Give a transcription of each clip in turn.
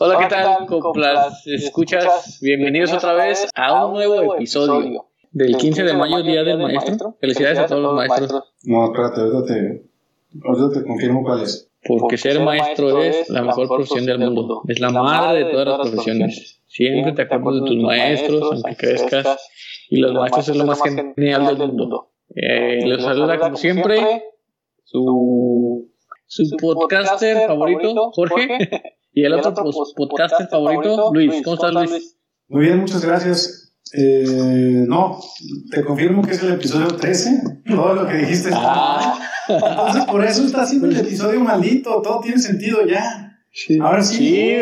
Hola, ¿qué tal? Coplas, escuchas, bienvenidos otra vez a un nuevo episodio del 15 de mayo, Día del Maestro. Felicidades a todos los maestros. No, espérate, ahorita te, ahorita te confirmo cuál es. Porque ser maestro es la mejor profesión del mundo. Es la madre de todas las profesiones. Siempre te acuerdas de tus maestros, aunque crezcas. Y los maestros es lo más genial del mundo. Eh, los saluda como siempre su, su podcaster favorito, Jorge. Y el otro podcaster favorito, Luis. ¿Cómo estás, Luis? Muy bien, muchas gracias. Eh, no, te confirmo que es el episodio 13. Todo lo que dijiste está ah. Entonces, por eso está haciendo el episodio maldito. Todo tiene sentido ya. Ahora sí.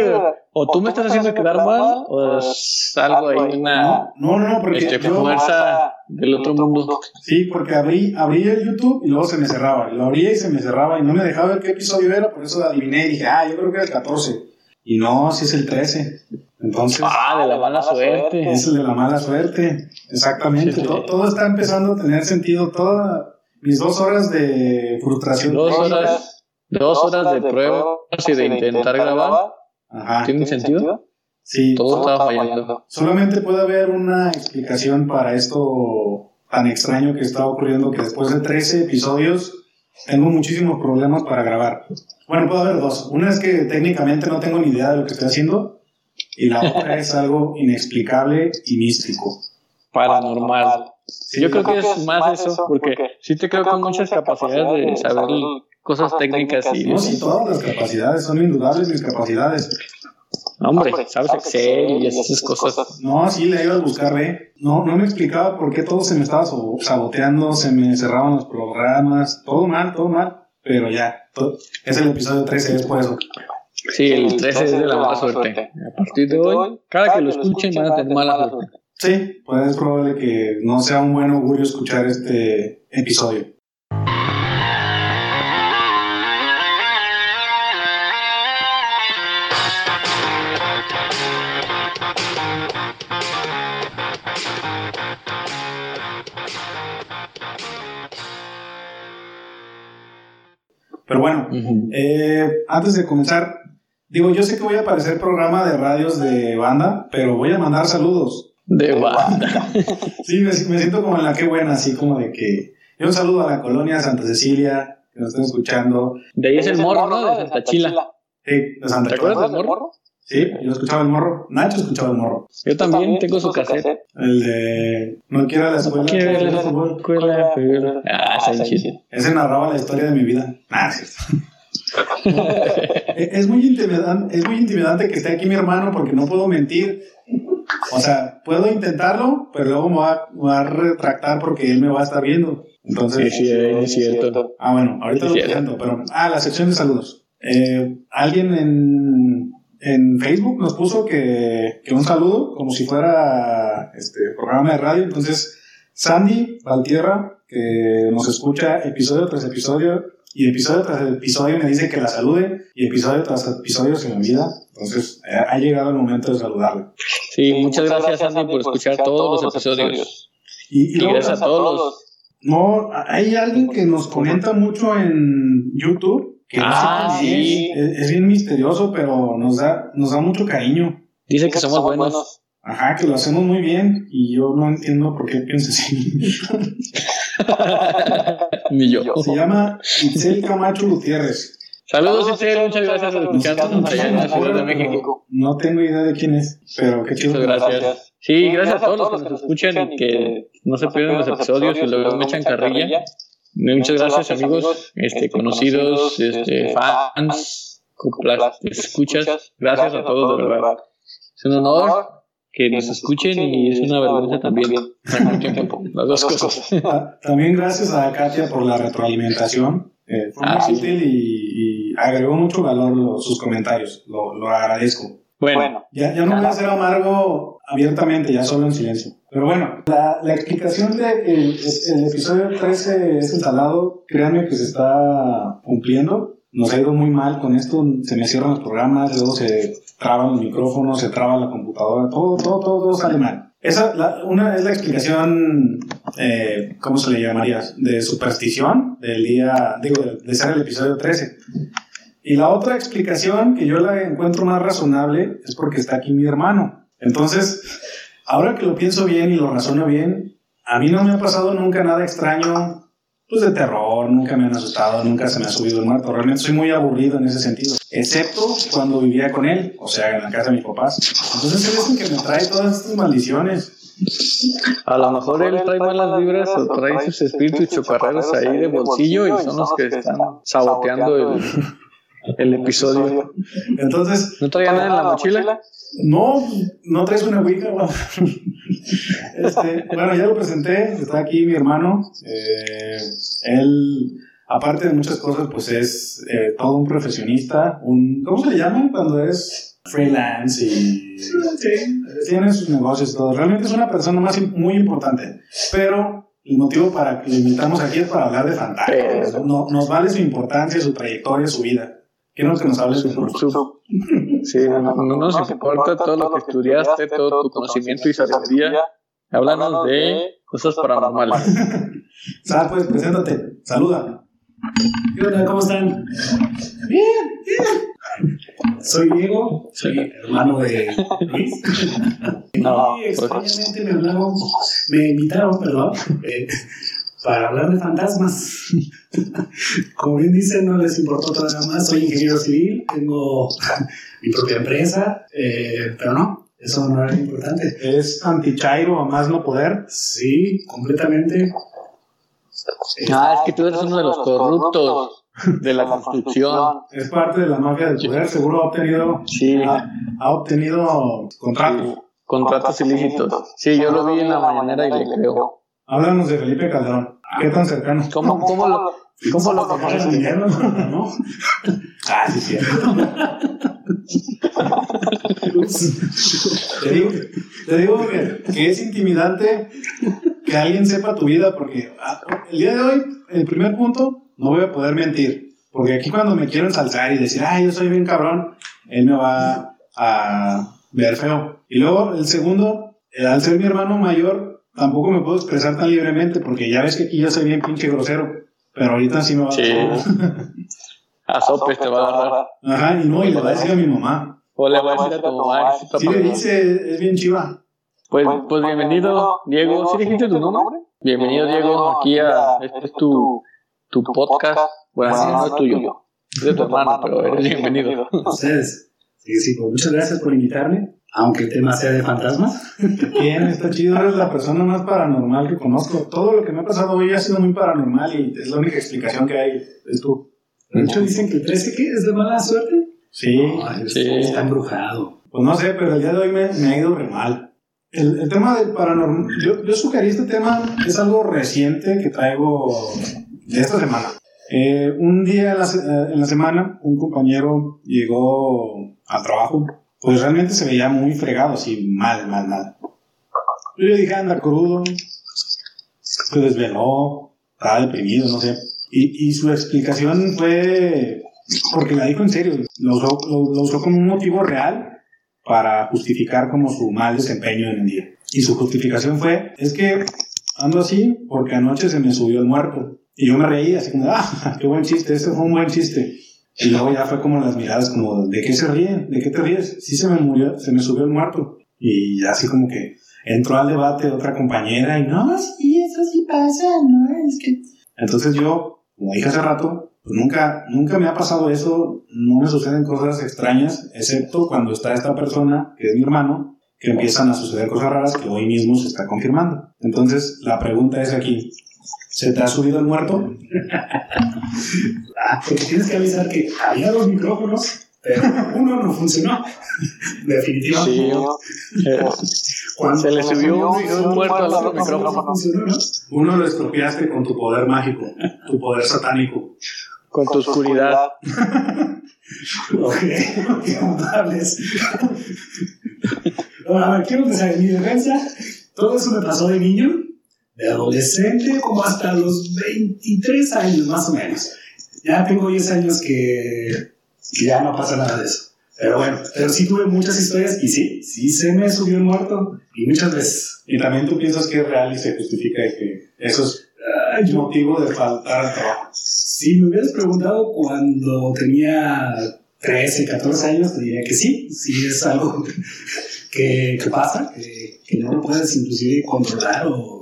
O tú me estás haciendo quedar mal, o es algo ahí, una. No, no, no, porque. Este, fuerza del otro mundo. Sí, porque abrí, abrí el YouTube y luego se me cerraba. Lo abría y se me cerraba y no me dejaba ver qué episodio era, por eso adiviné y dije, ah, yo creo que era el 14. Y no, sí es el 13. Entonces. Ah, de la mala suerte. Es el de la mala suerte. Exactamente. todo, está empezando a tener sentido. Todas mis dos horas de frustración. Dos horas, dos horas de pruebas y de intentar grabar ¿Tiene sentido? Sí. Todo estaba fallando. Solamente puede haber una explicación para esto tan extraño que está ocurriendo que después de 13 episodios tengo muchísimos problemas para grabar. Bueno, puede haber dos. Una es que técnicamente no tengo ni idea de lo que estoy haciendo y la otra es algo inexplicable y místico. Paranormal. Yo creo que es más eso, porque sí te creo con muchas capacidades de saber cosas técnicas y... No, sí, todas las capacidades son indudables mis capacidades. Hombre, sabes Excel y esas cosas. No, sí, le iba a buscar, ¿eh? No, no me explicaba por qué todo se me estaba saboteando, se me cerraban los programas, todo mal, todo mal. Pero ya, es el episodio 13, es por eso. Sí, el 13 es de la mala suerte. A partir de hoy, cada que lo escuchen van a tener mala suerte. Sí, pues es probable que no sea un buen augurio escuchar este episodio. Pero bueno, eh, antes de comenzar, digo, yo sé que voy a aparecer programa de radios de banda, pero voy a mandar saludos. De banda. sí, me, siento como en la que buena, así como de que. Yo un saludo a la colonia Santa Cecilia, que nos están escuchando. De ahí es el morro, ¿no? De Santa Chila. Sí, de Santa ¿Te acuerdas del morro? Sí, yo escuchaba el morro. Nacho escuchaba el morro. Yo también tengo su cassette. El de No quiero la escuela. No quiero la escuela, pero... Ah, ese narraba la historia de mi vida. Ah, es, muy intimidante, es muy intimidante que esté aquí mi hermano porque no puedo mentir. O sea, puedo intentarlo, pero luego me va, a retractar porque él me va a estar viendo. Entonces, sí, sí, es cierto. Ah, bueno, ahorita lo siento, pero. Ah, la sección de saludos. Eh, alguien en en Facebook nos puso que, que, un saludo, como si fuera este programa de radio. Entonces, Sandy Valtierra, que nos escucha episodio tras episodio, y episodio tras episodio me dice que la salude, y episodio tras episodio se me olvida. Entonces, eh, ha llegado el momento de saludarle. Sí, muchas gracias, Sandy, por escuchar todos los episodios. Y, gracias a todos los... No, hay alguien que nos comenta mucho en YouTube ah, sí. Es, bien misterioso, pero nos da, nos da mucho cariño. Dice que, somos, buenos. Ajá, que lo hacemos muy bien y yo no entiendo por qué piensa así. Ni yo. Se llama Itzel Camacho Gutiérrez. Saludos, Itzel, muchas gracias por escucharnos allá en la Ciudad de México. No tengo idea de quién es, pero qué chido. Muchas gracias. Sí, gracias a todos los que nos escuchan y que no se pierden los episodios y luego me echan carrilla. Muchas gracias, amigos, este, este conocidos, este, este fans, escuchas. Gracias a todos, de verdad. Es un honor que nos escuchen y es una vergüenza también. Las dos cosas. Ah, también gracias a Katia por la retroalimentación. Eh, fue muy útil y, agregó mucho valor sus comentarios. Lo, lo agradezco. Bueno, ya, ya no voy a ser amargo abiertamente, ya solo en silencio. Pero bueno, la, la explicación de el, el, episodio 13 es instalado, créanme que se está cumpliendo. Nos ha ido muy mal con esto, se me cierran los programas, luego se traban los micrófonos, se traba la computadora, todo, todo, todo, todo sale mal. Esa la, una es la explicación, eh, ¿cómo se le llamaría? De superstición del día, digo, de, de ser el episodio 13. Y la otra explicación que yo la encuentro más razonable es porque está aquí mi hermano. Entonces, ahora que lo pienso bien y lo razono bien, a mí no me ha pasado nunca nada extraño pues de terror, nunca me han asustado, nunca se me ha subido el muerto. Realmente soy muy aburrido en ese sentido, excepto cuando vivía con él, o sea, en la casa de mis papás. Entonces es el que me trae todas estas maldiciones. A lo mejor él trae malas vibras o trae sus espíritus chocarreros ahí de bolsillo y son los que están saboteando el, el episodio. Entonces, ¿no traía nada en la mochila? No, no traes una Wicca, este, bueno, ya lo presenté, está aquí mi hermano. Eh, él, aparte de muchas cosas, pues es eh, todo un profesionista, un, ¿cómo se le llama cuando es freelance y tiene sus negocios y todo? Realmente es una persona más muy importante, pero el motivo para que lo invitamos aquí es para hablar de fantasmas. No, nos vale su importancia, su trayectoria, su vida. Que nos hables de su, Sí, no, no, nos importa todo lo que estudiaste, todo tu conocimiento y sabiduría. Háblanos de cosas paranormales. Sal, pues, preséntate. Saluda. ¿Qué onda? ¿Cómo están? Bien, bien. Soy Diego, soy hermano de Luis. No, y extrañamente me hablaron, me invitaron, perdón, eh, para hablar de fantasmas. Como bien dicen, no les importó nada más. Soy ingeniero civil, tengo mi propia empresa, eh, pero no, eso no era importante. ¿Es anti-chairo a más no poder? Sí, completamente. Ah, es que tú eres uno de los corruptos de la construcción. Es parte de la mafia del poder, seguro ha obtenido, sí. ha, obtenido contratos. contratos ilícitos. Sí, yo lo vi en la mañanera y le creo. Háblanos de Felipe Calderón. ¿Qué tan cercano? ¿Cómo, cómo lo, cómo lo conoces? ¿No? Ah, sí, sí. te digo, te digo que, que, es intimidante que alguien sepa tu vida porque ah, el día de hoy, el primer punto, no voy a poder mentir. Porque aquí cuando me quiero ensalzar y decir, ay, yo soy bien cabrón, él me va a ver feo. Y luego el segundo, al ser mi hermano mayor, tampoco me puedo expresar tan libremente porque ya ves que aquí yo soy bien pinche grosero. Pero ahorita sí me va sí. a... a sopes te va a agarrar. Ajá, y no, y le va a decir a mi mamá. O le va a decir a tu mamá. Sí le dice, es bien chiva. Pues, pues bienvenido, Diego. ¿Sí dijiste tu nombre? Bienvenido, Diego, aquí a... Este es tu, tu podcast. Bueno, no es tuyo. Es de tu hermano, pero eres bienvenido. Ustedes. Sí, sí, pues muchas gracias por invitarme aunque el tema sea de fantasmas. Bien, está chido, eres la persona más paranormal que conozco. Todo lo que me ha pasado hoy ha sido muy paranormal y es la única explicación que hay, es tú. De hecho, dicen que el 13 ¿qué? es de mala suerte. Sí, sí. Está embrujado. Pues no sé, pero el día de hoy me, me ha ido re mal. El, el, tema del paranormal, yo, yo sugerí este tema, es algo reciente que traigo de esta semana. Eh, un día en la, en la semana, un compañero llegó al trabajo pues realmente se veía muy fregado, así mal, mal, mal. Yo dije, anda crudo, se desveló, estaba deprimido, no sé. Y, y su explicación fue, porque la dijo en serio, lo usó, lo, usó como un motivo real para justificar como su mal desempeño en el día. Y su justificación fue, es que ando así porque anoche se me subió el muerto. Y yo me reí así como, ah, qué buen chiste, este fue un buen chiste. Y luego ya fue como las miradas, como, ¿de qué se ríen? ¿De qué te ríes? Sí se me murió, se me subió el muerto. Y así como que entró al debate otra compañera y no, sí, eso sí pasa, no, es que... Entonces yo, como dije hace rato, pues nunca, nunca me ha pasado eso, no me suceden cosas extrañas, excepto cuando está esta persona, que es mi hermano, que empiezan a suceder cosas raras que hoy mismo se está confirmando. Entonces, la pregunta es aquí, ¿Se te ha subido el muerto? ah, porque tienes que avisar que había dos micrófonos, pero uno no funcionó. Definitivamente. Sí, Cuando se le subió un, muerto al otro micrófono. Funcionó, Uno lo estropeaste con tu poder mágico, tu poder satánico. Con, tu oscuridad. ok, qué amables. a ver, quiero empezar en mi defensa. Todo eso me pasó de niño de adolescente como hasta los 23 años más o menos. Ya tengo 10 años que, ya no pasa nada de eso. Pero bueno, pero sí tuve muchas historias y sí, sí se me subió el muerto y muchas veces. Y también tú piensas que es real y se justifica que eso es... motivo de faltar al trabajo? Si me hubieras preguntado cuando tenía 13, 14 años, te diría que sí, sí es algo que, que pasa, que, que, no lo puedes inclusive controlar o,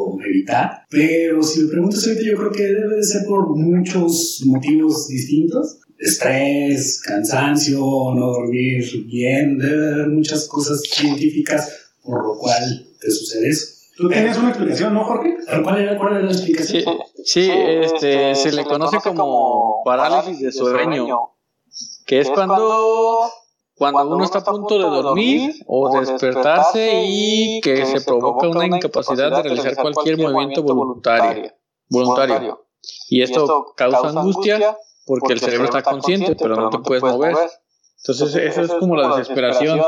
o, evitar. Pero si me preguntas ahorita, yo creo que debe de ser por muchos motivos distintos. Estrés, cansancio, no dormir bien, debe haber muchas cosas científicas por lo cual te sucede eso. Tú tienes una explicación, ¿no, Jorge? ¿Cuál era, cuál era la explicación? Sí, este, se le conoce como parálisis de sueño, que es cuando, cuando uno está a punto de dormir o despertarse y que se provoca una incapacidad de realizar cualquier movimiento voluntario. voluntario. Y esto causa angustia porque el cerebro está consciente, pero no te puedes mover. Entonces, eso es como la desesperación.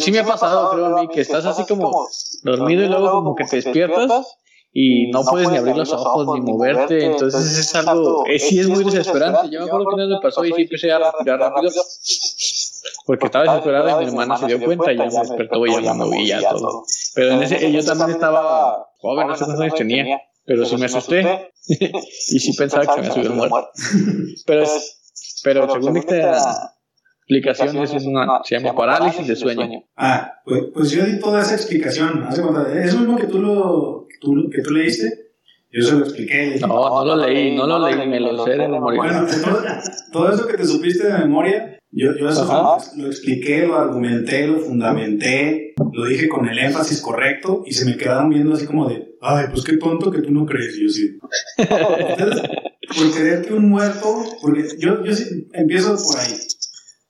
Sí me ha pasado, creo a mí, que estás así como dormido y luego como que te despiertas y no puedes ni abrir los ojos ni moverte, entonces es algo, es, sí es muy desesperante. Yo me acuerdo que una vez me pasó y sí empecé a respirar rápido porque estaba desesperado y mi hermana se dio cuenta y ya me despertó y ya me moví y ya todo. Pero en ese, yo también estaba joven, no sé cuántos años tenía, pero sí me asusté y sí pensaba que se me subió el muerto. Pero, pero según diste explicación es una, se llama parálisis de sueño. Ah, pues, pues yo di toda esa explicación. Hace eso mismo que tú, lo, tú, que tú leíste, yo se lo expliqué. No, no lo leí, no lo leí, me lo sé de memoria. Bueno, todo, eso que te supiste de memoria, yo, yo eso lo, expliqué, lo argumenté, lo fundamenté, lo dije con el énfasis correcto y se me quedaron viendo así como de, ay, pues qué tonto que tú no crees. Y yo sí. Entonces, por creer que un muerto, porque yo, yo sí, empiezo por ahí.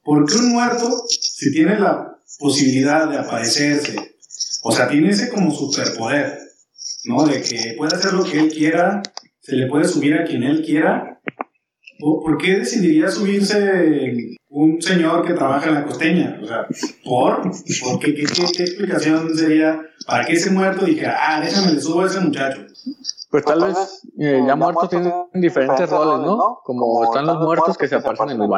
Porque un muerto, si tiene la posibilidad de aparecerse, o sea, tiene ese como superpoder, ¿no? De que puede hacer lo que él quiera, se le puede subir a quien él quiera. ¿Por qué decidiría subirse un señor que trabaja en la costeña? O sea, ¿por? ¿Por qué, qué, explicación sería para que ese muerto dijera, ah, déjame le subo a ese muchacho? Pues tal vez eh, ya muertos tienen diferentes roles, ¿no? Como están los muertos que se aparecen en el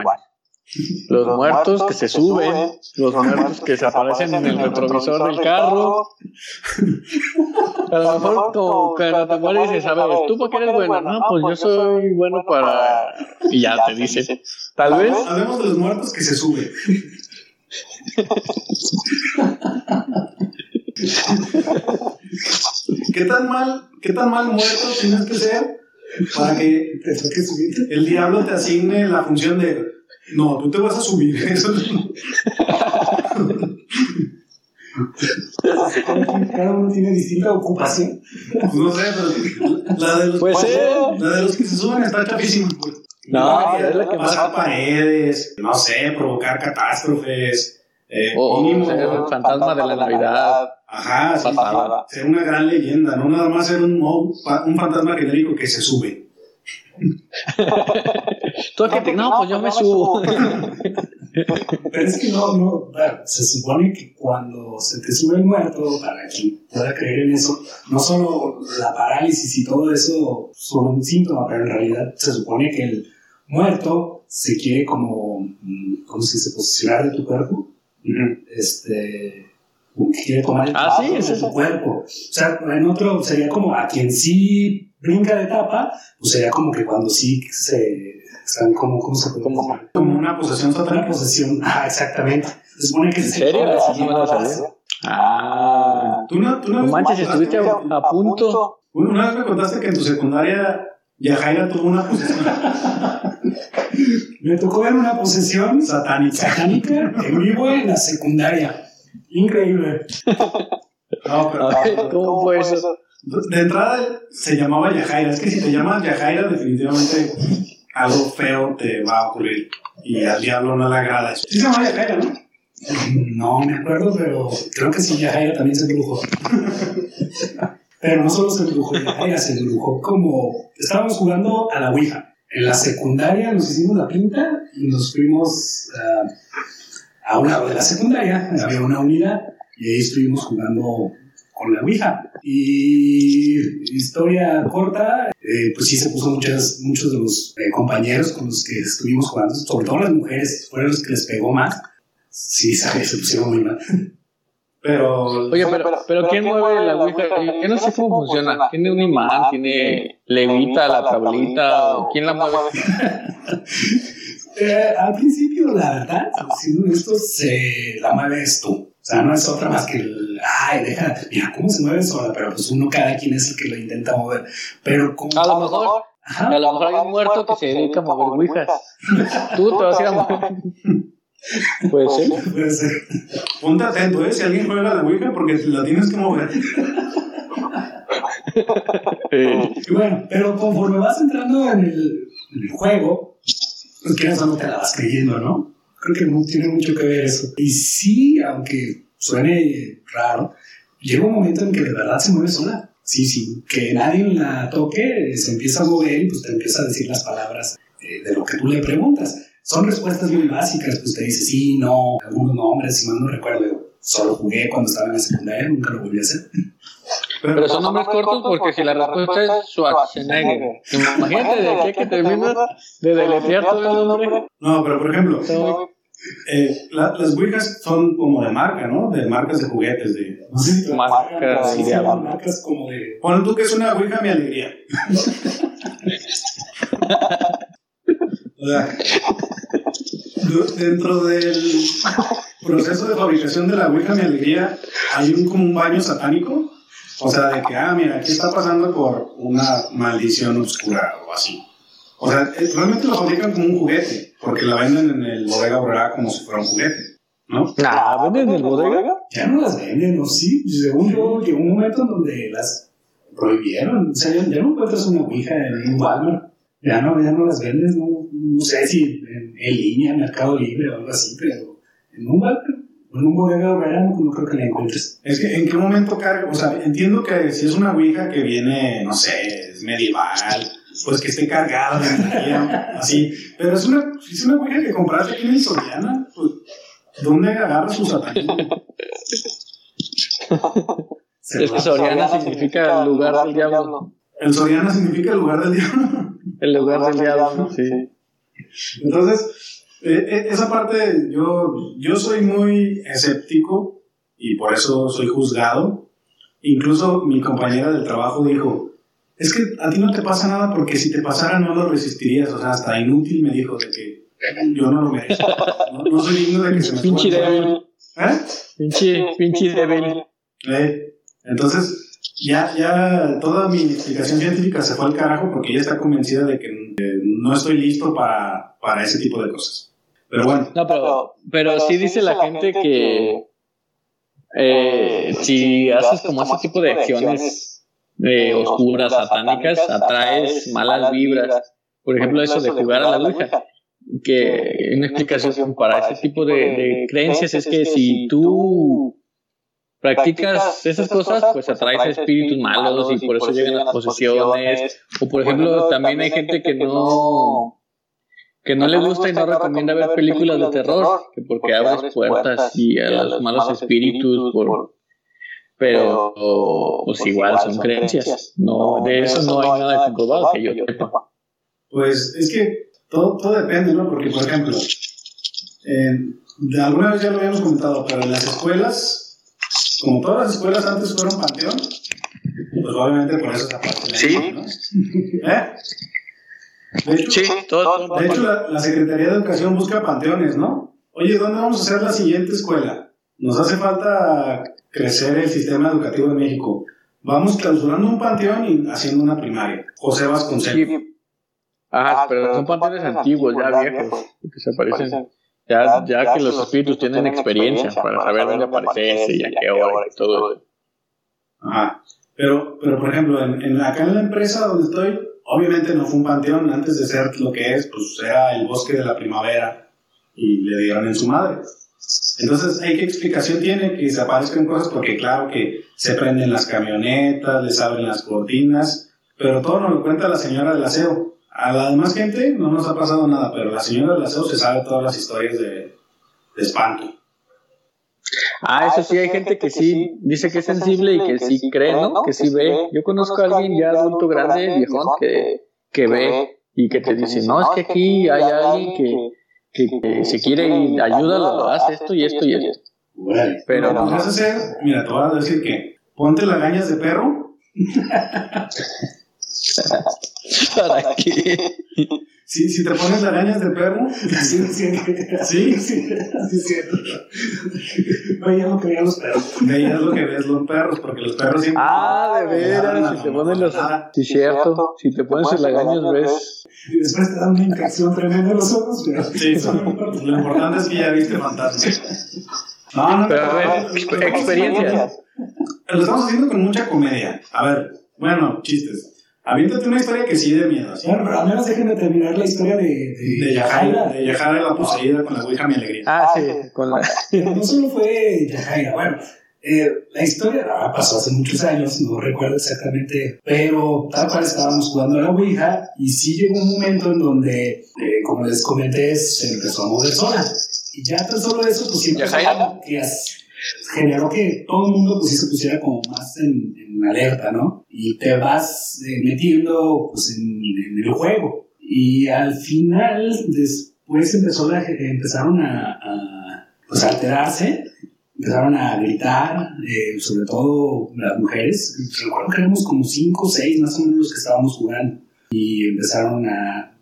los, muertos que se suben, los muertos que se aparecen en el retrovisor del carro. A lo mejor como cuando te mueres dices, a ver, ¿tú para qué eres bueno? No, pues yo soy bueno para... Y ya te dice, tal vez... Hablemos de los muertos que se suben. ¿Qué tan mal, qué tan mal muerto tienes que ser para que el diablo te asigne la función de no, tú te vas a subir. Cada uno tiene distinta ocupación. No sé, pero la de los, pues la de los que se suben está chapísima. No, es la que pasar paredes, no sé, provocar catástrofes. Eh, o mínimo, el fantasma de la Navidad. Ajá, sí, ser una gran leyenda, no nada más ser un, un fantasma genérico que se sube. Tú no, que no, pues yo me subo. Pero es que no, no, se supone que cuando se te sube el muerto, para quien pueda creer en eso, no solo la parálisis y todo eso son un síntoma, pero en realidad se supone que el muerto se quiere como, mm, ¿cómo se dice?, posicionar de tu cuerpo. Este, quiere tomar el ah, sí, de tu cuerpo. O sea, en otro sería como a quien sí brinca de etapa, pues sería como que cuando sí se como, ¿cómo se puede como, como una posesión total. Una posesión, ah, exactamente. Se supone que ¿En serio? Ah, tú no, tú no, manches, estuviste a, punto. Una vez me contaste que en tu secundaria Yajaira tuvo una posesión. me tocó ver una posesión satánica. Satánica en vivo en la secundaria. Increíble. No, pero, ¿Cómo fue eso? De entrada se llamaba Yajaira. Es que si te llamas Yajaira, definitivamente algo feo te va a ocurrir. Y al diablo no le agrada eso. Sí se llama Yajaira, ¿no? No me acuerdo, pero creo que sí, Yajaira también se embrujó. pero no solo se embrujó, Yajaira se embrujó como... Estábamos jugando a la Ouija. En la secundaria nos hicimos la pinta y nos fuimos uh, a una de la secundaria, había una unidad y ahí estuvimos jugando con la Ouija. Y historia corta, eh, pues sí se puso muchas, muchos de los eh, compañeros con los que estuvimos jugando, sobre todo las mujeres, fueron los que les pegó más. Sí, ¿sabes? Se pusieron muy mal. Pero. Oye, pero, pero, ¿quién mueve la Ouija? Yo no sé cómo funciona. ¿Tiene un imán? ¿Tiene levita la tablita? ¿Quién la mueve? eh, al principio, la verdad, siendo esto, se la mueves tú. O sea, no es otra más que el, ay, deja, mira cómo se mueve sola, pero pues uno, cada quien es el que lo intenta mover. Pero como. A lo mejor. A lo mejor hay un muerto que se dedica a mover ouijas. Tú te vas a ir a mover. Puede ser. Puede ser. Ponte atento, ¿eh? Si alguien juega la Ouija, porque la tienes que mover. y bueno, pero conforme vas entrando en el, en el juego, pues que no te la vas creyendo, ¿no? Creo que no tiene mucho que ver eso. Y sí, aunque suene raro, llega un momento en que de verdad se mueve sola. Sí, sí, que nadie la toque, se empieza a mover y pues te empieza a decir las palabras de, de lo que tú le preguntas. Son respuestas muy básicas, pues te dice sí, no, algunos nombres, si mal no recuerdo, solo jugué cuando estaba en la secundaria, nunca lo volví a hacer. Pero, son nombres cortos porque si la respuesta es Schwarzenegger, imagínate de qué que terminas de deletrear todo el nombre. No, pero por ejemplo, eh, las Ouijas son como de marca, ¿no? De marcas de juguetes, de... No sé si marcas, sí, de marcas como de... Pon tú que es una Ouija mi alegría. o sea, dentro del proceso de fabricación de la Ouija mi alegría hay un como un baño satánico o sea, de que, ah, mira, aquí está pasando por una maldición oscura o así. O sea, eh, realmente lo fabrican como un juguete, porque la venden en el bodega borrada como si fuera un juguete, ¿no? Nah, ¿venden en el bodega? Ya no las venden, ¿no? Sí, según yo, llegó un momento en donde las prohibieron. O sea, ya, no encuentras una Ouija en un Walmart. Ya no, ya no las vendes, no, no sé si en, en línea, Mercado Libre o algo así, pero en un Walmart en un bodega horrera no creo que la encuentres. Es que, ¿en qué momento carga? O sea, entiendo que si es una Ouija que viene, no sé, es medieval, pues que esté cargada de energía, así. Pero es una, si es una Ouija que compraste aquí en Soriana, pues, ¿dónde agarra su satanismo? es que Soriana significa el lugar del diablo. El Soriana significa el lugar del diablo. El lugar del diablo, sí. Entonces, eh, eh, esa parte, yo, yo soy muy escéptico y por eso soy juzgado. Incluso mi compañera del trabajo dijo, es que a ti no te pasa nada porque si te pasara no lo resistirías. O sea, hasta inútil me dijo de que yo no lo merezco. No, soy digno de que se me Pinche débil. ¿Eh? Pinche, pinche débil. Eh, entonces, ya, ya toda mi explicación científica se fue al carajo porque ella está convencida de que no estoy listo para, para ese tipo de cosas. Pero bueno. No, pero, pero, sí dice la gente que eh, si haces como ese tipo de acciones eh, oscuras, satánicas, atraes malas vibras. Por ejemplo, eso de jugar a la Ouija. Que una explicación para ese tipo de, de creencias es que si tú practicas esas cosas, pues atraes a espíritus malos y por eso llegan las posesiones. O por ejemplo, también hay gente que no que no, le gusta y no recomienda ver películas de terror, que porque abres puertas y a los malos espíritus, por, pero pues, pues igual son creencias. No, de eso no hay nada comprobado que yo sepa. Pues es que todo, todo depende, ¿no? Porque, por ejemplo, de alguna vez ya lo habíamos comentado, pero en las escuelas, como todas las escuelas antes fueron panteón, pues obviamente por eso esa parte. Sí. ¿no? ¿Eh? De hecho, sí, todo, de hecho la, Secretaría de Educación busca panteones, ¿no? Oye, ¿dónde vamos a hacer la siguiente escuela? Nos hace falta crecer el sistema educativo de México. Vamos clausurando un panteón y haciendo una primaria. José Vasconcelos. Sí. Ajá, pero son panteones antiguos, ya viejos, que se aparecen. Ya, ya, que los espíritus tienen experiencia para saber dónde aparecerse y a qué hora y todo. Ajá. Pero, pero por ejemplo, en, en, acá en la empresa donde estoy, Obviamente no fue un panteón, antes de ser lo que es, pues era el bosque de la primavera y le dieron en su madre. Entonces, ¿qué explicación tiene que se aparezcan cosas? Porque claro que se prenden las camionetas, les abren las cortinas, pero todo nos lo cuenta la señora del aseo. A la demás gente no nos ha pasado nada, pero la señora del aseo se sabe todas las historias de, de espanto. Ah, eso sí, hay gente que sí dice que es sensible y que sí cree, ¿no? Que sí ve. Yo conozco a alguien ya adulto grande, viejón, que, que ve y que te dice, no, es que aquí hay alguien que, que, se quiere y ayúdalo, hace esto y esto y esto. Pero no. vas a hacer, mira, te voy a decir que ponte las gañas de perro. ¿Para qué? Sí, si te pones arañas de perro. Sí, sí, sí, sí, cierto. Veías lo que veían los perros. Veías lo que ves los perros, porque los perros siempre. Ah, de veras, si te pones los. Sí, cierto. Si te pones las gañas, ves. Y después te dan una infección tremenda en los ojos, pero. Sí. Lo importante es que ya viste fantasmas. No, no, pero a ver, experiencias. Lo estamos haciendo con mucha comedia. A ver, bueno, chistes. Aviéntate una historia que sí de miedo. ¿sí? Bueno, pero al menos déjenme terminar la historia de, de, de Yajaira. De Yajaira la poseída con la Ouija Mi Alegría. Ah, sí, con la... no solo fue Yajaira, bueno. Eh, la historia pasó hace muchos años, no recuerdo exactamente, pero tal cual estábamos jugando a la Ouija y sí llegó un momento en donde, eh, como les comenté, se empezó a mover sola. Y ya tan solo eso, pues siempre que generó que todo el mundo pues, se pusiera como más en, en alerta, ¿no? Y te vas eh, metiendo pues, en, el juego. Y al final, después empezó la, empezaron a, a pues, alterarse, empezaron a gritar, eh, sobre todo las mujeres. Recuerdo que éramos como cinco o seis más o menos los que estábamos jugando. Y empezaron a...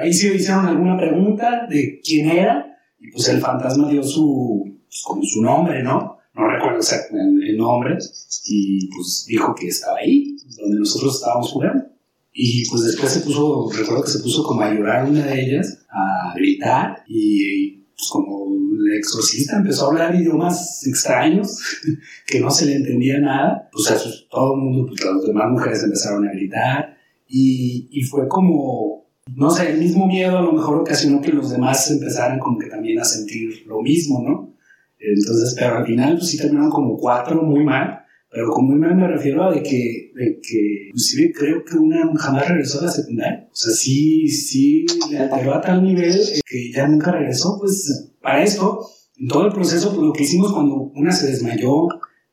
Ahí sí hicieron alguna pregunta de quién era, y pues el fantasma dio su, pues, con su nombre, ¿no? No recuerdo exactamente el nombre, y pues dijo que estaba ahí, donde nosotros estábamos jugando. Y pues después se puso, recuerdo que se puso como a llorar una de ellas, a gritar, y pues como el exorcista empezó a hablar idiomas extraños, que no se le entendía nada, pues todo el mundo, pues las demás mujeres empezaron a gritar, y, y fue como, no sé, el mismo miedo a lo mejor ocasionó que los demás empezaran como que también a sentir lo mismo, ¿no? Entonces, pero al final, pues sí terminaron como cuatro muy mal. Pero con muy mal me refiero a de que, de que inclusive creo que una jamás regresó a la secundaria. O sea, sí, sí le alteró a tal nivel que ya nunca regresó. Pues para esto, en todo el proceso, pues lo que hicimos cuando una se desmayó,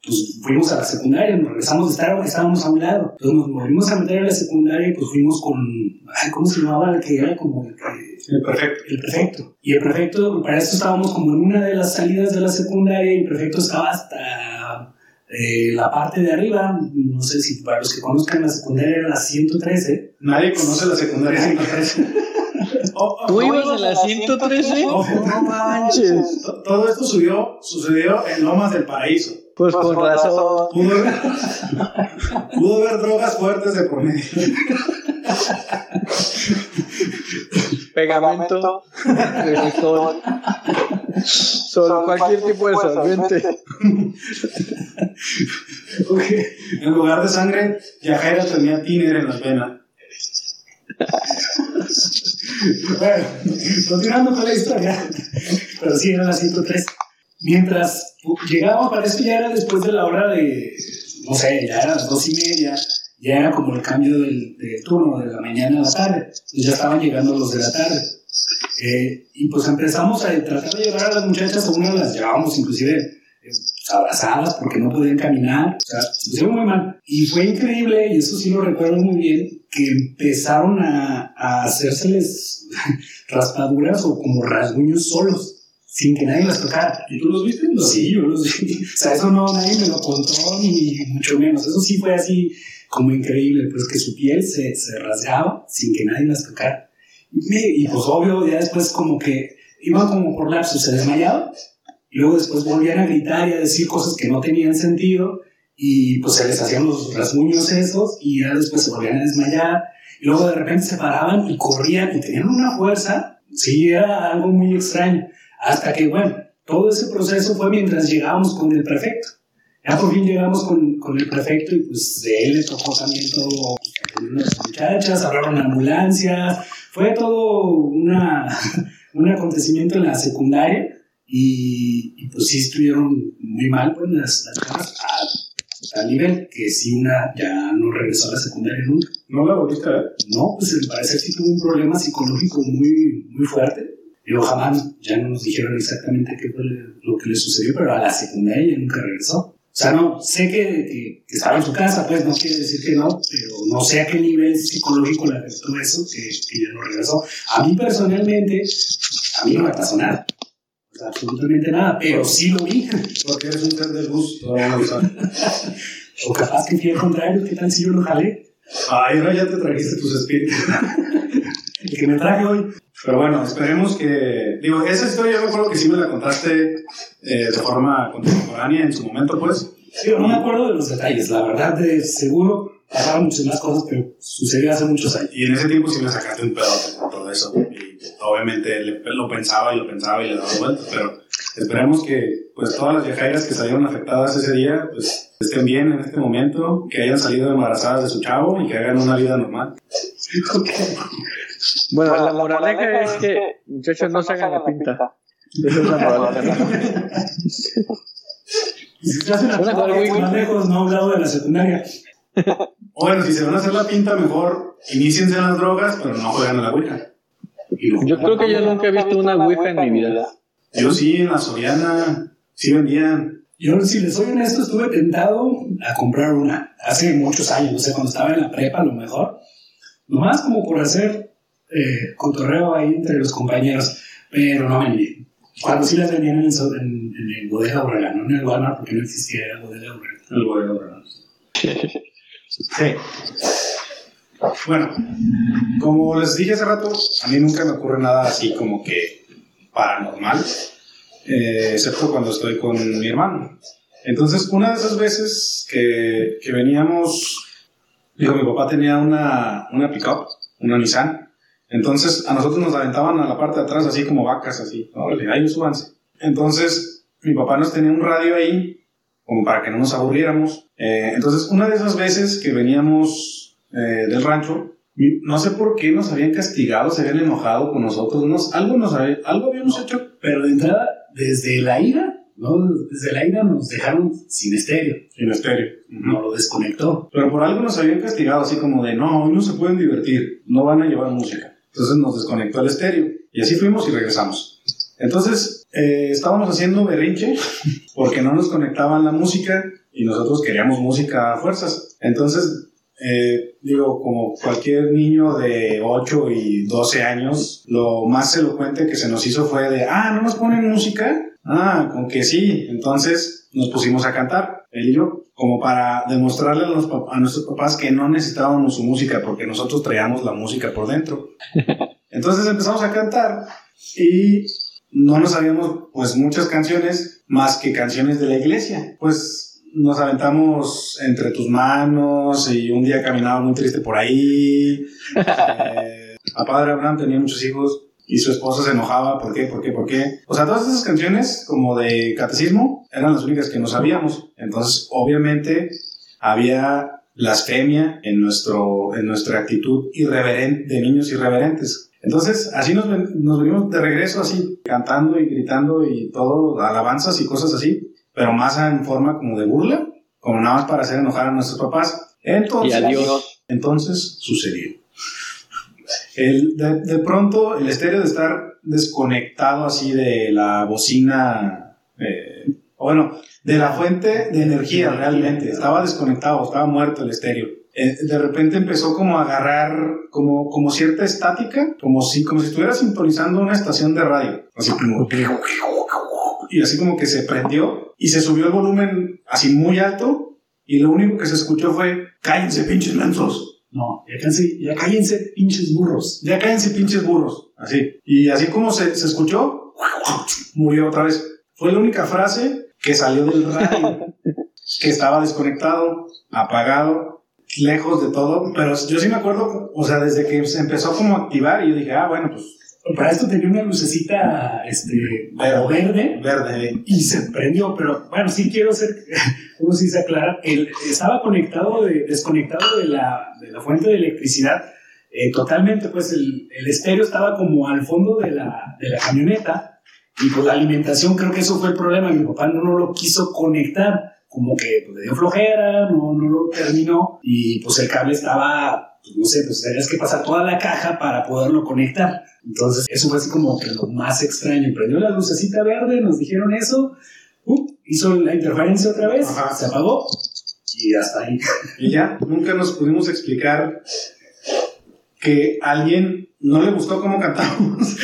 pues fuimos a la secundaria, nos regresamos de estar, estábamos a un lado. Entonces nos volvimos a meter a la secundaria y pues fuimos con, ay, ¿cómo se llamaba? El que era como el, el prefecto. El prefecto. Y el prefecto, para esto estábamos como en una de las salidas de la secundaria y el prefecto estaba hasta eh, la parte de arriba. No sé si para los que conozcan la secundaria era la 113. Nadie conoce la secundaria 113. ¿Tú ibas a la 113? No, manches. Todo esto subió, sucedió en Lomas del Paraíso. Pues, con, razón. Pudo haber drogas fuertes de por medio. Pegamento, resistol, solo cualquier tipo de solvente. okay. En lugar de sangre, Yajaira tenía tiner en las venas. bueno, continuando con la historia, pero sí era la 103. Mientras llegaba, para eso ya era después de la hora de, no sé, ya eran las dos y media, ya era como el cambio del, turno, de la mañana a la tarde, ya estaban llegando los de la tarde. Eh, y pues empezamos a tratar de llevar a las muchachas, a una las llevábamos inclusive eh, abrazadas porque no podían caminar, o sea, se pusieron muy mal. Y fue increíble, y eso sí lo recuerdo muy bien, que empezaron a, a hacérseles raspaduras o como rasguños solos sin que nadie las tocara. ¿Y tú los viste? Sí, yo los vi. O sea, eso no, nadie me lo contó, ni mucho menos. Eso sí fue así como increíble, pues que su piel se, se rasgaba sin que nadie las tocara. Y, pues obvio, ya después como que iban como por lapsos, se desmayaban, y luego después volvían a gritar y a decir cosas que no tenían sentido, y pues se les hacían los rasguños esos, y ya después se volvían a desmayar, y luego de repente se paraban y corrían, y tenían una fuerza, sí, era algo muy extraño. Hasta que, bueno, todo ese proceso fue mientras llegábamos con el prefecto. Ya por fin llegamos con, con el prefecto y pues de él le tocó también todo, unas muchachas, hablaron ambulancias, fue todo una, un acontecimiento en la secundaria y, y, pues sí estuvieron muy mal pues las, las cosas a, a, nivel que si una ya no regresó a la secundaria nunca. ¿No la volviste a ver? No, pues al parecer sí tuvo un problema psicológico muy, muy fuerte Digo, jamás ya no nos dijeron exactamente qué fue lo que le sucedió, pero a la secundaria nunca regresó. O sea, no, sé que, que, estaba en su casa, pues no quiere decir que no, pero no sé a qué nivel psicológico le afectó eso, que, que ya no regresó. A mí personalmente, a mí no me pasó nada. absolutamente nada, pero sí lo vi. Porque eres un ser de luz. o capaz que fui al contrario, ¿qué tal si yo lo jalé? Ay, ahora ya te trajiste tus espíritus. El que me traje hoy. Pero bueno, esperemos que. Digo, esa historia yo me acuerdo que sí me la contaste eh, de forma contemporánea en su momento, pues. Sí, no me acuerdo de los detalles, la verdad, de seguro pasaron muchas más cosas, pero sucedió hace muchos años. Y en ese tiempo sí me sacaste un pedazo con todo eso. Y obviamente lo pensaba y lo pensaba y le daba vueltas, pero esperemos que pues todas las viajeras que salieron afectadas ese día, pues estén bien en este momento, que hayan salido embarazadas de su chavo y que hagan una vida normal. Bueno, la, moraleja es que, muchachos, no se hagan la pinta. Esa es la moraleja. Si se hacen más lejos, no hablado de la secundaria. Bueno, si se van a hacer la pinta, mejor iniciense en las drogas, pero no juegan a la Ouija. Yo creo que yo nunca he visto una Ouija en mi vida. Yo sí, en la Soriana, sí vendían. Yo, si les soy honesto, estuve tentado a comprar una hace muchos años, no sé, cuando estaba en la prepa, a lo mejor. Nomás como por hacer eh, cotorreo ahí entre los compañeros, pero no vendí. Cuando sí las vendían en, en, en el Bodega Obrera, no en el Walmart, porque no existía el Bodega Obrera. El Bodega Obrera. Sí. Bueno, como les dije hace rato, a mí nunca me ocurre nada así como que paranormal, eh, excepto cuando estoy con mi hermano. Entonces, una de esas veces que, que veníamos, digo, mi papá tenía una, una pick-up, una Nissan, entonces a nosotros nos aventaban a la parte de atrás así como vacas, así, órale, ahí súbanse. Entonces, mi papá nos tenía un radio ahí, como para que no nos aburriéramos. Eh, entonces, una de esas veces que veníamos eh, del rancho, no sé por qué nos habían castigado, se habían enojado con nosotros, nos, algo, nos algo habíamos hecho. Pero de entrada, desde la ira, ¿no? Desde la ira nos dejaron sin estéreo. Sin estéreo. No lo desconectó. Pero por algo nos habían castigado, así como de, no, hoy no se pueden divertir, no van a llevar música. Entonces nos desconectó el estéreo. Y así fuimos y regresamos. Entonces, eh, estábamos haciendo berrinche porque no nos conectaban la música y nosotros queríamos música a fuerzas. Entonces, eh, digo, como cualquier niño de 8 y 12 años, lo más elocuente que se nos hizo fue de, ah, ¿no nos ponen música? Ah, con que sí. Entonces nos pusimos a cantar, él y yo, como para demostrarle a, a nuestros papás que no necesitábamos su música porque nosotros traíamos la música por dentro. Entonces empezamos a cantar y no nos sabíamos pues muchas canciones más que canciones de la iglesia. Pues nos aventamos entre tus manos y un día caminaba muy triste por ahí. Eh, a padre Abraham tenía muchos hijos y su esposa se enojaba. ¿Por qué? ¿Por qué? ¿Por qué? O sea, todas esas canciones como de catecismo eran las únicas que no sabíamos. Entonces, obviamente, había blasfemia en, nuestro, en nuestra actitud irreverente, de niños irreverentes. Entonces, así nos, nos venimos de regreso, así, cantando y gritando y todo, alabanzas y cosas así pero más en forma como de burla, como nada más para hacer enojar a nuestros papás. Entonces, y adiós. entonces sucedió. El, de, pronto, el estéreo de estar desconectado así de la bocina, eh, bueno, de la fuente de energía realmente, estaba desconectado, estaba muerto el estéreo. Eh, de repente empezó como a agarrar como, como cierta estática, como si, como si estuviera sintonizando una estación de radio. Así como y así como que se prendió y se subió el volumen así muy alto y lo único que se escuchó fue cállense pinches lanzos. No, ya cállense, ya cállense pinches burros. Ya cállense pinches burros. Así. Y así como se, se escuchó, murió otra vez. Fue la única frase que salió del radio, que estaba desconectado, apagado, lejos de todo. Pero yo sí me acuerdo, o sea, desde que se empezó como a activar yo dije, ah, bueno, pues para esto tenía una lucecita este, verde, verde, y se prendió, pero bueno, sí quiero ser, como si se aclara, él estaba conectado, de, desconectado de la, de la fuente de electricidad eh, totalmente, pues el, el, estéreo estaba como al fondo de la, de la camioneta y pues la alimentación creo que eso fue el problema, mi papá no, no lo quiso conectar, como que pues, le dio flojera, no, no lo terminó y pues el cable estaba, pues, no sé, pues tenías que pasar toda la caja para poderlo conectar. Entonces, eso fue así como que lo más extraño. Prendió la lucecita verde, nos dijeron eso, hizo la interferencia otra vez, se apagó y hasta ahí. Y ya, nunca nos pudimos explicar que a alguien no le gustó cómo cantamos.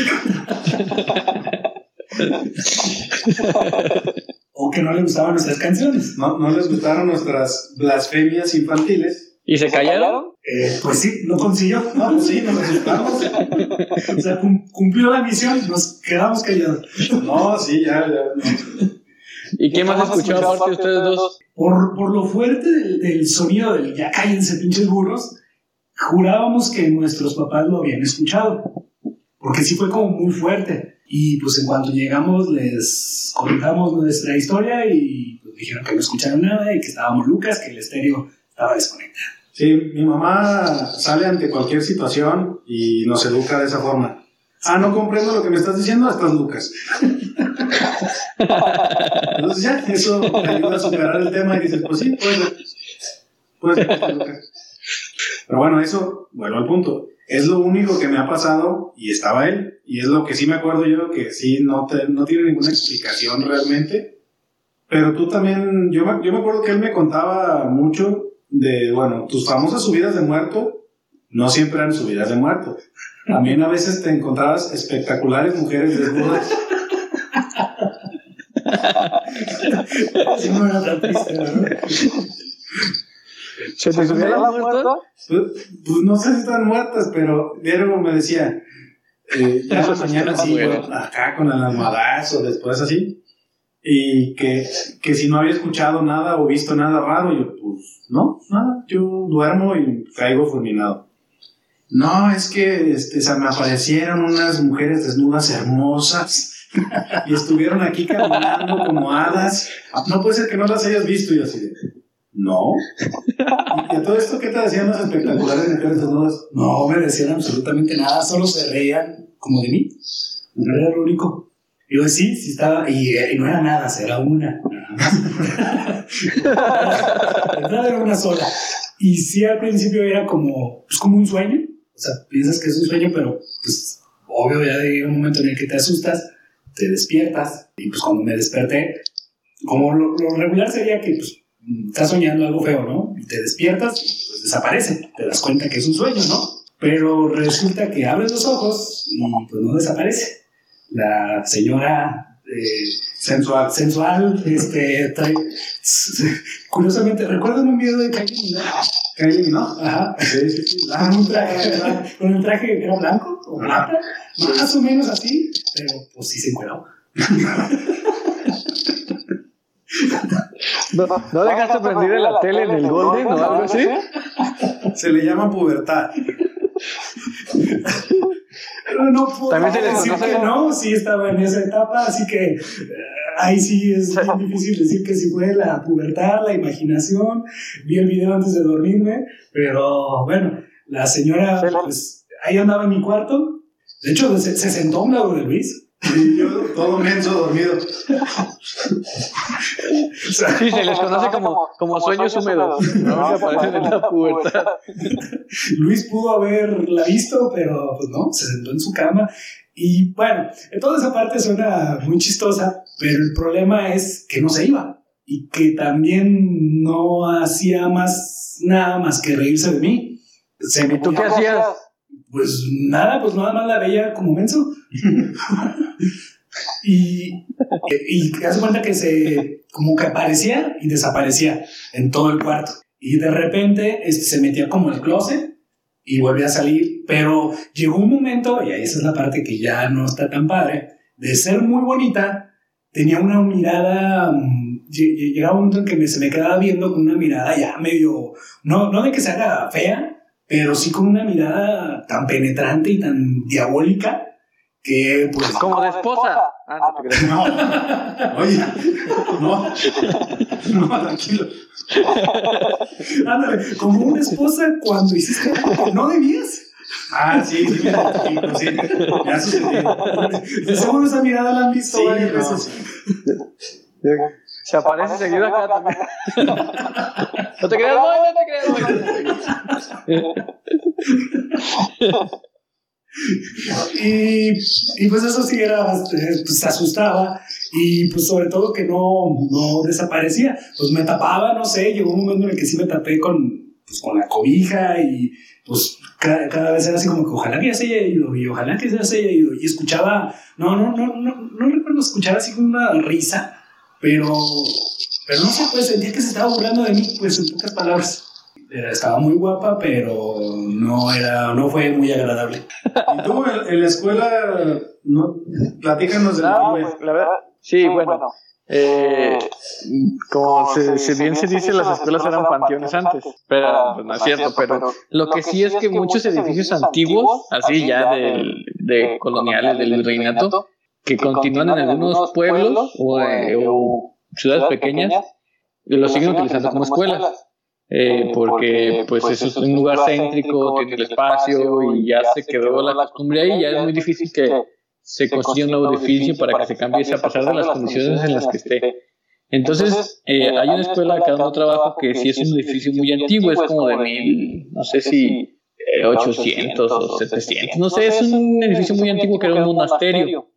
o que no le gustaban nuestras canciones. No, no les gustaron nuestras blasfemias infantiles. ¿Y se callaron? Eh, pues sí, lo consiguió. No, pues sí, nos asustamos. o sea, cumplió la misión, nos quedamos callados. No, sí, ya, ya. ¿Y qué más escuchó aparte de ustedes dos? Por, por lo fuerte del, sonido del ya cállense pinches burros, jurábamos que nuestros papás lo habían escuchado. Porque sí fue como muy fuerte. Y pues en cuanto llegamos les contamos nuestra historia y pues, dijeron que no escucharon nada y que estábamos Lucas, que el estéreo estaba desconectado. Sí, mi mamá sale ante cualquier situación y nos educa de esa forma. Ah, no comprendo lo que me estás diciendo, estás Lucas. Entonces ya, eso me ayuda a superar el tema y dices, pues sí, puede ser. Pero bueno, eso, vuelvo al punto. Es lo único que me ha pasado y estaba él. Y es lo que sí me acuerdo yo, que sí, no, no tiene ninguna explicación realmente. Pero tú también, yo me, yo me acuerdo que él me contaba mucho de, bueno, tus famosas subidas de muerto no siempre eran subidas de muerto. También a veces te encontrabas espectaculares mujeres desnudas. No era tan triste, ¿Se te subieron muertas? Pues, pues, no sé si están muertas, pero Diego me decía, eh, ya la mañana así, acá con el almohadazo, después así y que, que si no había escuchado nada o visto nada raro, yo pues no, nada, yo duermo y caigo fulminado. No, es que este, se me aparecieron unas mujeres desnudas hermosas y estuvieron aquí caminando como hadas. No puede ser que no las hayas visto y así de, no. ¿Y a todo esto qué te decían las espectaculares mujeres desnudas? No me decían absolutamente nada, solo se reían como de mí. No era lo único. Y yo, sí, sí estaba, y, no era nada, era una. era una sola. Y sí, al principio era como, pues como un sueño. O sea, piensas que es un sueño, pero pues obvio ya llega un momento en el que te asustas, te despiertas. Y pues cuando me desperté, como lo, regular sería que pues estás soñando algo feo, ¿no? Y te despiertas pues desaparece. Te das cuenta que es un sueño, ¿no? Pero resulta que abres los ojos y pues no desaparece la señora eh, sensual, sensual este, curiosamente, ¿recuerdan un video de Kylie? Kylie Minogue, ajá, sí, sí, sí. Ah, un traje, con un traje que era blanco o plata, más o menos así, pero pues sí se encueró. ¿No, ¿No dejaste prender la tele en el Golden o algo así? Se le llama pubertad. Pero no puedo También se decir que no, sí estaba en esa etapa, así que eh, ahí sí es muy difícil decir que si fue la pubertad, la imaginación. Vi el video antes de dormirme, pero bueno, la señora, pues ahí andaba en mi cuarto. De hecho, se, se sentó a un lado de Luis y yo todo menso dormido. Sí, se les conoce como, como sueños húmedos. No, aparecen en la pubertad. Luis pudo haberla visto, pero pues no, se sentó en su cama. Y bueno, toda esa parte suena muy chistosa, pero el problema es que no se iba y que también no hacía más nada más que reírse de mí. Se ¿Y tú qué hacías? Pues nada, pues nada más la veía como menso. y, y te das cuenta que se como que aparecía y desaparecía en todo el cuarto. Y de repente este, se metía como el closet y volvía a salir. Pero llegó un momento, y esa es la parte que ya no está tan padre, de ser muy bonita, tenía una mirada, mm, llegaba un momento en que se me quedaba viendo con una mirada ya medio, no, no de que se haga fea, pero sí con una mirada tan penetrante y tan diabólica que pues como de esposa ah no te crees no. Oye no. No tranquilo. Ándale como una esposa cuando hiciste algo que no debías. Ah, sí, sí, sí, sí, me ha sucedido. Seguro esa mirada la han visto varias veces. Se aparece seguido acá también. No te creas, no, no te creas. y, y pues eso sí era, pues se asustaba y pues sobre todo que no, no desaparecía. Pues me tapaba, no sé, llegó un momento en el que sí me tapé con, pues, con la cobija y pues cada, vez era así como que ojalá que ya se haya ido y ojalá que ya se haya ido. Y escuchaba, no, no, no, no, no recuerdo escuchar así como una risa, pero, pero no sé, pues sentía que se estaba burlando de mí, pues en pocas palabras. Era, estaba muy guapa, pero no era, no fue muy agradable. ¿Y tú en, la escuela, no, platícanos de la, pues, la verdad, sí, bueno eh, como se, bien se dice, las escuelas eran panteones antes, pero pues, no es cierto, pero lo que sí es que muchos edificios antiguos, así ya de, de coloniales del reinato, que continúan en algunos pueblos o, eh, ciudades pequeñas, lo siguen utilizando como escuelas. Eh, porque pues eso es un lugar céntrico, tiene el espacio y ya se quedó la costumbre ahí, ya es muy difícil que se construye un nuevo edificio para que se cambie a pesar de las condiciones en las que esté. Entonces, eh, hay una escuela acá donde trabajo que sí es un edificio muy antiguo, es como de mil, no sé si 800 o 700, no sé, es un edificio muy antiguo que era un monasterio.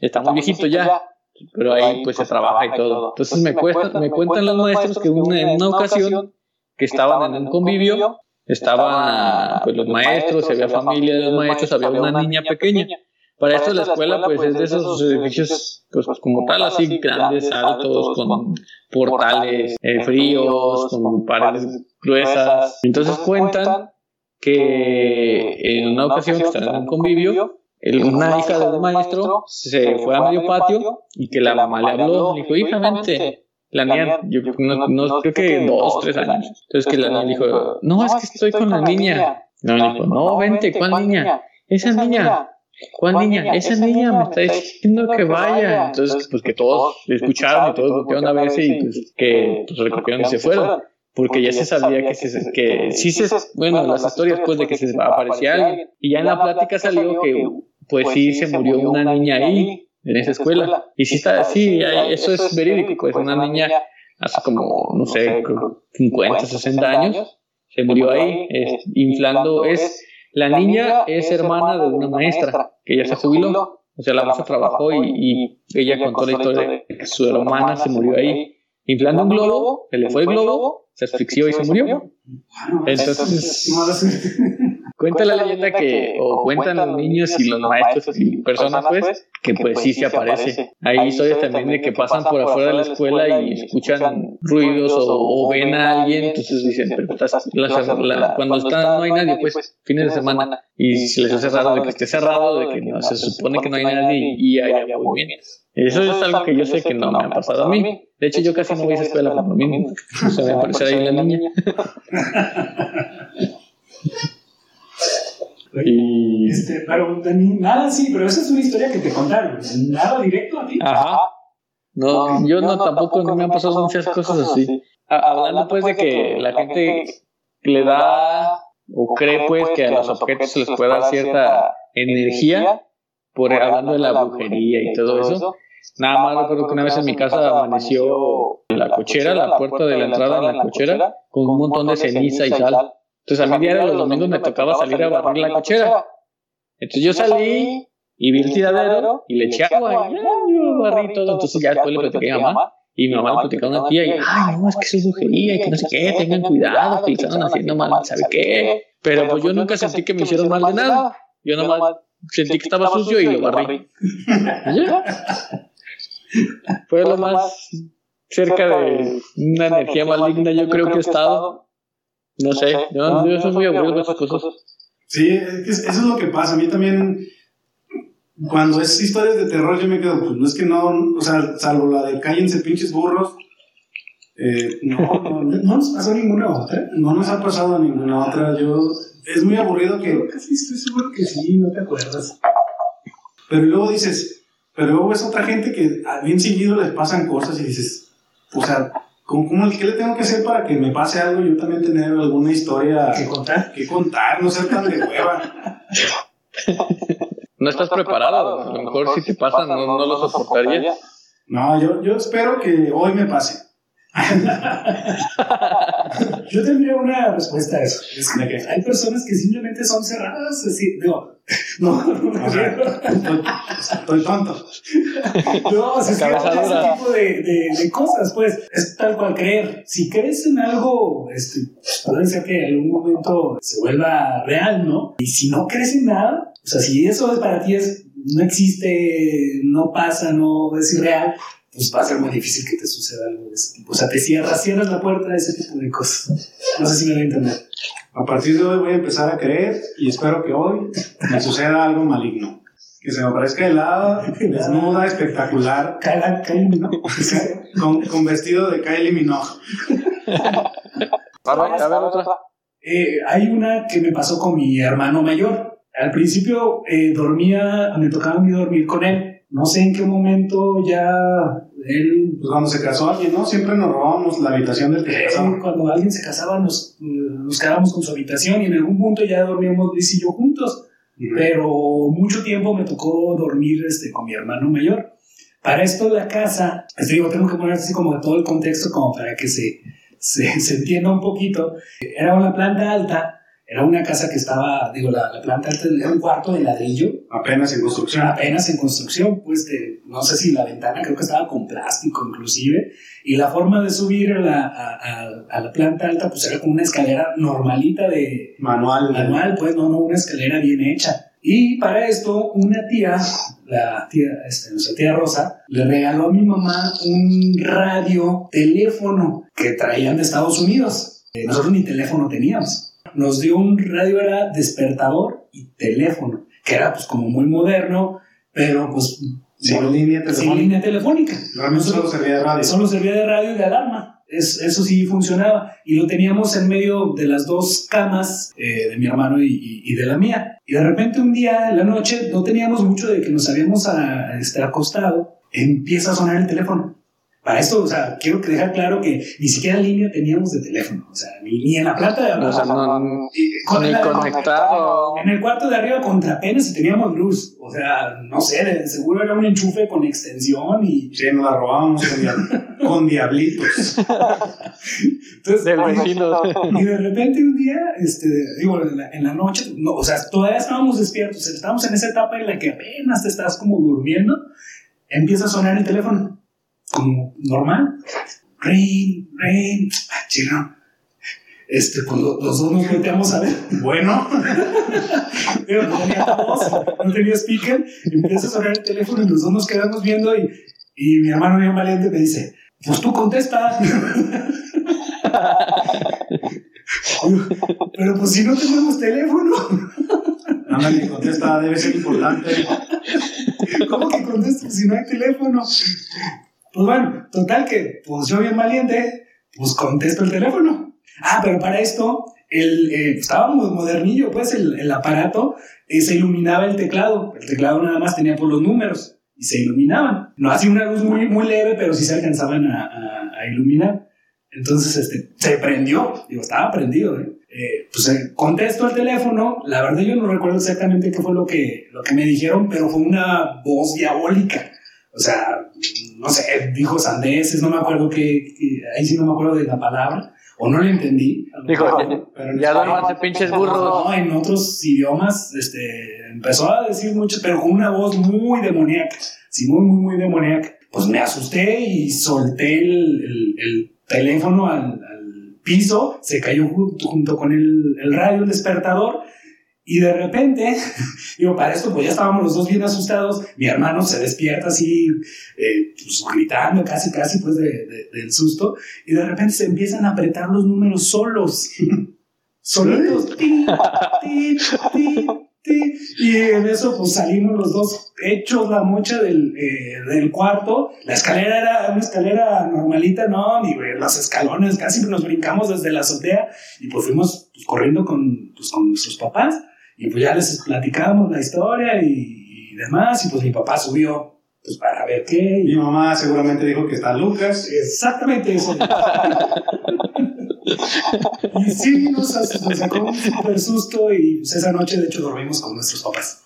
Está muy viejito ya, pero ahí pues se trabaja y todo. Entonces me, cuesta, me cuentan los maestros que en una ocasión que estaban en un convivio, estaban pues, los maestros, había familia de los maestros, había una niña pequeña. Para esto la escuela pues es de esos edificios pues como tal así grandes, altos, con portales eh, fríos, con paredes gruesas. Entonces cuentan que en una ocasión que estaban en un convivio, una hija del maestro se fue a medio patio y que la mamá le habló, le dijo, hija, vente, la niña, yo no, no, creo que dos, tres años. Entonces que la niña dijo, no, es que estoy con la niña. No, dijo, no, vente, ¿cuál niña? Esa niña. ¿Cuál niña? Esa niña me está diciendo que vaya. Entonces, pues que todos escucharon y todos voltearon a verse y pues que pues, recogieron y se fueron. Porque ya se sabía que, se, que sí se, bueno, las historias pues de que se aparecía alguien. Y ya en la plática salió que pues sí se murió una niña ahí en esa escuela. Y sí, está, sí, eso es verídico, es una niña hace como, no sé, 50, 60 años, se murió ahí, inflando, es, la niña es hermana de una maestra, que ella se jubiló, o sea, la maestra trabajó y, ella contó la historia de que su hermana se murió ahí, inflando un globo, se le fue el globo, se asfixió y se murió. Entonces, Cuenta la leyenda que, o cuentan los niños y los maestros y personas, pues, que pues sí se aparece. Hay historias también de que pasan por afuera de la escuela y escuchan ruidos o, ven a alguien, entonces dicen, pero cuando está, no hay nadie, pues, fines de semana, y se les hace raro de que esté cerrado, de que no, se supone que no hay nadie y hay movimientos. Eso es algo que yo sé que no me ha pasado a mí. De hecho, yo casi no voy a esa escuela por lo mismo. Se me aparece ahí la niña. Y... Este, pero nada sí, pero esa es una historia que te contaron, nada directo a ti. Ajá. No, yo no, tampoco, no me han pasado muchas cosas así. Hablando pues de que la gente le da o cree pues que a los objetos se les puede dar cierta energía, por hablando de la brujería y todo eso. Nada más recuerdo que una vez en mi casa amaneció la cochera, la puerta de la entrada en la cochera, con un montón de ceniza y sal. Entonces a mí diario los domingos me tocaba salir a barrer la cochera. Entonces yo salí y vi el tiradero y le eché agua y yo barrí todo. Entonces ya después le platicé a mi mamá y mi mamá le platicó a una tía y, ay, no, es que es brujería y que no sé qué, tengan cuidado, que están haciendo mal, ¿sabe qué? Pero pues yo nunca sentí que me hicieron mal de nada. Yo nomás sentí que estaba sucio y lo barrí. Fue lo más cerca de una energía maligna yo creo que he estado no sé, yo, yo soy muy aburrido de esas cosas. Sí, eso es lo que pasa. A mí también, cuando es historias de terror, yo me quedo, pues no es que no, o sea, salvo la de cállense pinches burros. Eh, no, no, no, nos pasó ninguna otra. No nos ha pasado ninguna otra. Yo, es muy aburrido que. Casi estoy seguro que sí, no te acuerdas. Pero luego dices, pero luego ves otra gente que bien seguido les pasan cosas y dices, o sea, ¿Cómo, ¿Qué le tengo que hacer para que me pase algo y yo también tener alguna historia que contar? Que contar, no ser tan de hueva. no estás preparado, a lo mejor si te pasa no, no lo soportaría. No, yo, yo espero que hoy me pase. Yo tendría una respuesta a eso. Es que hay personas que simplemente son cerradas. Así, digo, no, no, no estoy, tonto. No, o sea, es que ese tipo de, de, de, cosas, pues, es tal cual creer. Si crees en algo, este, puede ser que en algún momento se vuelva real, ¿no? Y si no crees en nada, o sea, si eso para ti es, no existe, no pasa, no es irreal, pues va a ser muy difícil que te suceda algo de ese tipo. O sea, te cierras, cierras la puerta a ese tipo de cosas. No sé si me voy a entender. A partir de hoy voy a empezar a creer y espero que hoy me suceda algo maligno. Que se me aparezca helada, desnuda, espectacular. Kylie Minogue. con, con vestido de Kylie Minogue. a ver, a ver otra. Eh, hay una que me pasó con mi hermano mayor. Al principio eh, dormía, me tocaba a mí dormir con él no sé en qué momento ya él... Pues cuando se casó alguien, ¿no? Siempre nos robábamos la habitación del que se casaba. Cuando alguien se casaba nos, nos quedábamos con su habitación y en algún punto ya dormíamos Luis y yo juntos. Pero mucho tiempo me tocó dormir este, con mi hermano mayor. Para esto la casa, este, digo, tengo que poner así como todo el contexto como para que se, se, se entienda un poquito. Era una planta alta era una casa que estaba, digo, la, la planta era un cuarto de ladrillo. Apenas en construcción. Apenas en construcción, pues de, no sé si la ventana creo que estaba con plástico inclusive. Y la forma de subir a la, a, a, la planta alta pues era con una escalera normalita de... Manual. Manual, pues no, no, una escalera bien hecha. Y para esto, una tía, la tía, este, nuestra tía Rosa, le regaló a mi mamá un radio teléfono que traían de Estados Unidos. Eh, nosotros ni teléfono teníamos nos dio un radio, era despertador y teléfono, que era pues como muy moderno, pero pues... Sin línea telefónica. Sin línea telefónica. Realmente solo servía de radio. Solo servía de radio y de alarma. eso sí funcionaba. Y lo teníamos en medio de las dos camas eh, de mi hermano y, y, de la mía. Y de repente un día en la noche, no teníamos mucho de que nos habíamos a, este, acostado, empieza a sonar el teléfono. Para esto, o sea, quiero dejar claro que ni siquiera línea teníamos de teléfono, o sea, ni, ni en la de abajo. O sea, no, con ni conectado. En el cuarto de arriba contra apenas si teníamos luz, o sea, no sé, seguro era un enchufe con extensión y... Sí, nos la robábamos con, diablitos. Entonces, y de repente un día, este, digo, en la, en la noche, no, o sea, todavía estábamos despiertos, estábamos en esa etapa en la que apenas te estás como durmiendo, empieza a sonar el teléfono como normal. Rain, rain, ah, chido. Este, pues los, dos nos volteamos a ver. Bueno, pero no tenía voz, no tenía speaker. Empieza a sonar el teléfono y los dos nos quedamos viendo. Y, y mi hermano bien valiente me dice: Pues tú contesta. pero pues si no tenemos teléfono. Ándale, contesta, debe ser importante. ¿Cómo que contesta si no hay teléfono? Pues bueno, total que, pues yo bien valiente, pues contesto el teléfono. Ah, pero para esto, el, eh, estaba muy modernillo, pues el, el aparato eh, se iluminaba el teclado. El teclado nada más tenía por los números y se iluminaban. No hacía una luz muy, muy leve, pero sí se alcanzaban a, a, iluminar. Entonces, este, se prendió, digo, estaba prendido, ¿eh? eh pues contesto el teléfono, la verdad yo no recuerdo exactamente qué fue lo que, lo que me dijeron, pero fue una voz diabólica. O sea, no sé, dijo sandeces, no me acuerdo qué, ahí sí no me acuerdo de la palabra, o no le entendí. Dijo, ya no pinches burros. No, en otros idiomas, este, empezó a decir mucho, pero con una voz muy demoníaca, sí, muy, muy, muy demoníaca. Pues me asusté y solté el, el, teléfono al, al, piso, se cayó junto, junto con el, el radio, el despertador, y de repente, digo, para esto, pues ya estábamos los dos bien asustados. Mi hermano se despierta así, eh, pues, gritando casi, casi, pues, de, del susto. Y de repente se empiezan a apretar los números solos. Solitos. y en eso, pues salimos los dos hechos la mocha del, eh, del cuarto. La escalera era una escalera normalita, no, ni los escalones, casi nos brincamos desde la azotea. Y pues fuimos pues, corriendo con, pues, con nuestros papás. Y pues ya les platicamos la historia y, demás, y pues mi papá subió pues para ver qué. Mi mamá seguramente dijo que está Lucas. Exactamente eso. y sí, nos, sacó un super susto y pues esa noche de hecho dormimos con nuestros papás.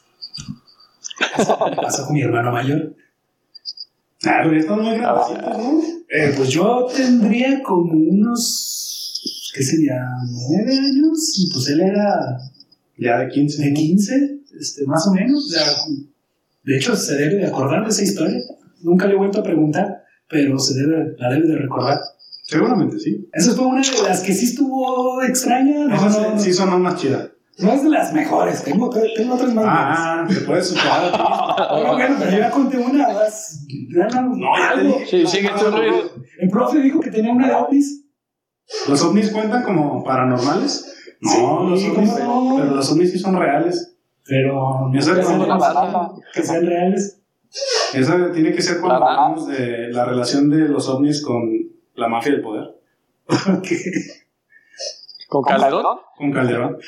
Pasó con mi hermano mayor. Ah, pero están muy grandecitos, ¿no? Eh, pues yo tendría como unos, ¿qué sería? Nueve años, y pues él era Ya de 15. de 15, este, más o menos. O sea, de hecho, se debe de acordar de esa historia. Nunca le he vuelto a preguntar, pero se debe, la debe de recordar. Seguramente sí. Esa fue una de las que sí estuvo extraña. No, Esas no, sí son más chidas. no es de las mejores. Tengo, tengo otras más. Ah, te puedes superar. Pero bueno, pero yo ya conté una. vas- ya no, No, ya te algo. dije. Sí, sigue tú, Luis. El profe dijo que tenía una de ovnis. ¿Los ovnis cuentan como paranormales? No, los Sí, ovnis, ¿cómo no? pero los ovnis sí son reales. Pero no Esa que es que sean reales. Esa tiene que ser cuando hablamos de la relación de los ovnis con la mafia del poder. ¿Con Calderón? Con Calderón.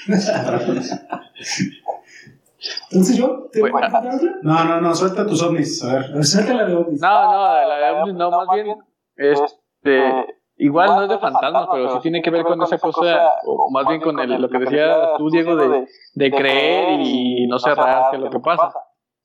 Entonces yo, ¿te voy a contar otra? No, no, no, suelta tus ovnis. A ver. A ver, suelta la de ovnis. No, no, la de ovnis no, más bien, este, igual no es de fantasmas, pero sí tiene que ver con esa cosa, o más bien con el, lo que decías tú, Diego, de, de creer y no cerrarse a lo que pasa.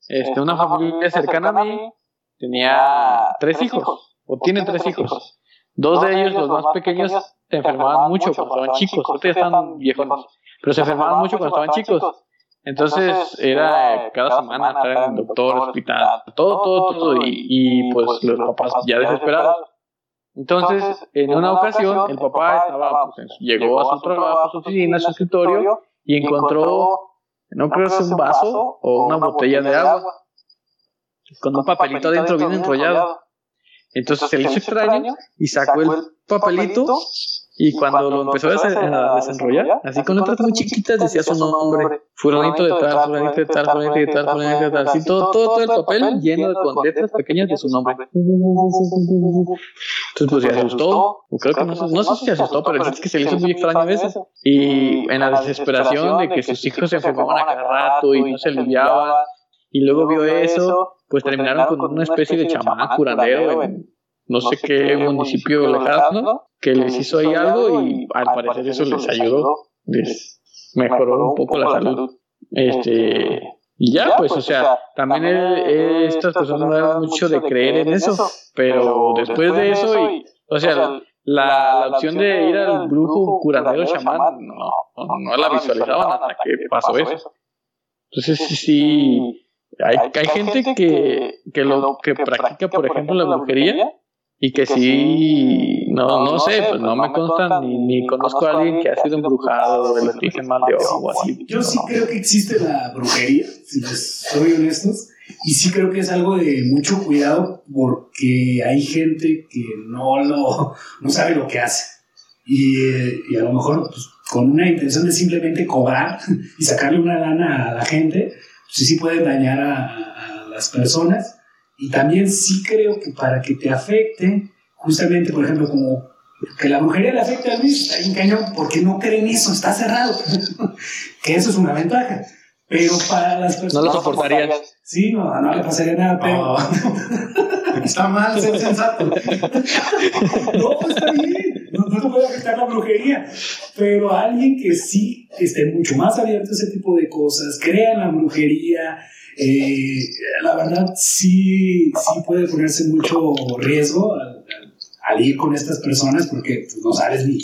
Este, una familia cercana a mí tenía tres hijos, o tienen tres hijos. Dos de ellos, los más pequeños, se enfermaban mucho cuando estaban chicos, ahorita ya están viejones, pero se enfermaban mucho cuando estaban chicos. Entonces era cada semana estar en el doctor, hospital, todo, todo, todo, y, y pues los papás ya desesperados. Entonces, en una ocasión, el papá estaba, pues, llegó a su trabajo, a su oficina, a su escritorio, y encontró, no creo si un vaso o una botella de agua, con un papelito adentro bien enrollado. Entonces se le hizo extraño y sacó el papelito y cuando lo empezó a des- a desenrollar, así con letras muy chiquitas decía su nombre, fulanito de tal, fulanito de tal, fulanito de tal, fulanito de tal, así todo, todo, todo el papel lleno de con letras pequeñas de su nombre. Entonces pues se asustó, o creo que no, sé- no sé si se asustó, pero es que se le hizo muy extraño a veces. Y en la desesperación de que sus hijos se enfermaban a cada rato y no se aliviaban, y luego vio eso, pues terminaron con una especie de chamán curandero en no sé qué municipio lejano, que les hizo ahí algo y al parecer eso les ayudó, les mejoró un poco la salud. Este, y ya, pues, o sea, también eh, estas personas no eran mucho de creer en eso, pero después de eso, y, o sea, la, la opción de ir al brujo, curandero, chamán, no, no, no la visualizaban hasta que pasó eso. Entonces, sí, sí, hay, hay gente que, que, lo, que practica, por ejemplo, la brujería y que sí, no, no sé, pues no me consta ni, ni conozco a alguien que ha sido embrujado de los que dicen mal de ojo o así. Yo sí creo que existe la brujería, si les soy honestos, y sí creo que es algo de mucho cuidado porque hay gente que no lo no sabe lo que hace. Y, eh, y a lo mejor pues, con una intención de simplemente cobrar y sacarle una lana a la gente, pues sí, sí puede dañar a, a las personas. Y también sí creo que para que te afecte, justamente, por ejemplo, como que la brujería le afecte a Luis, está bien cañón, porque no creen eso, está cerrado. que eso es una ventaja. Pero para las personas. No lo soportarían. Sí, no, no le pasaría nada, pero. Está mal ser sensato. no, está bien. No, no te puede afectar la brujería. Pero alguien que sí esté mucho más abierto a ese tipo de cosas, crea en la brujería, eh, la verdad sí, sí puede ponerse mucho riesgo al, al- ir con estas personas porque pues, no sabes ni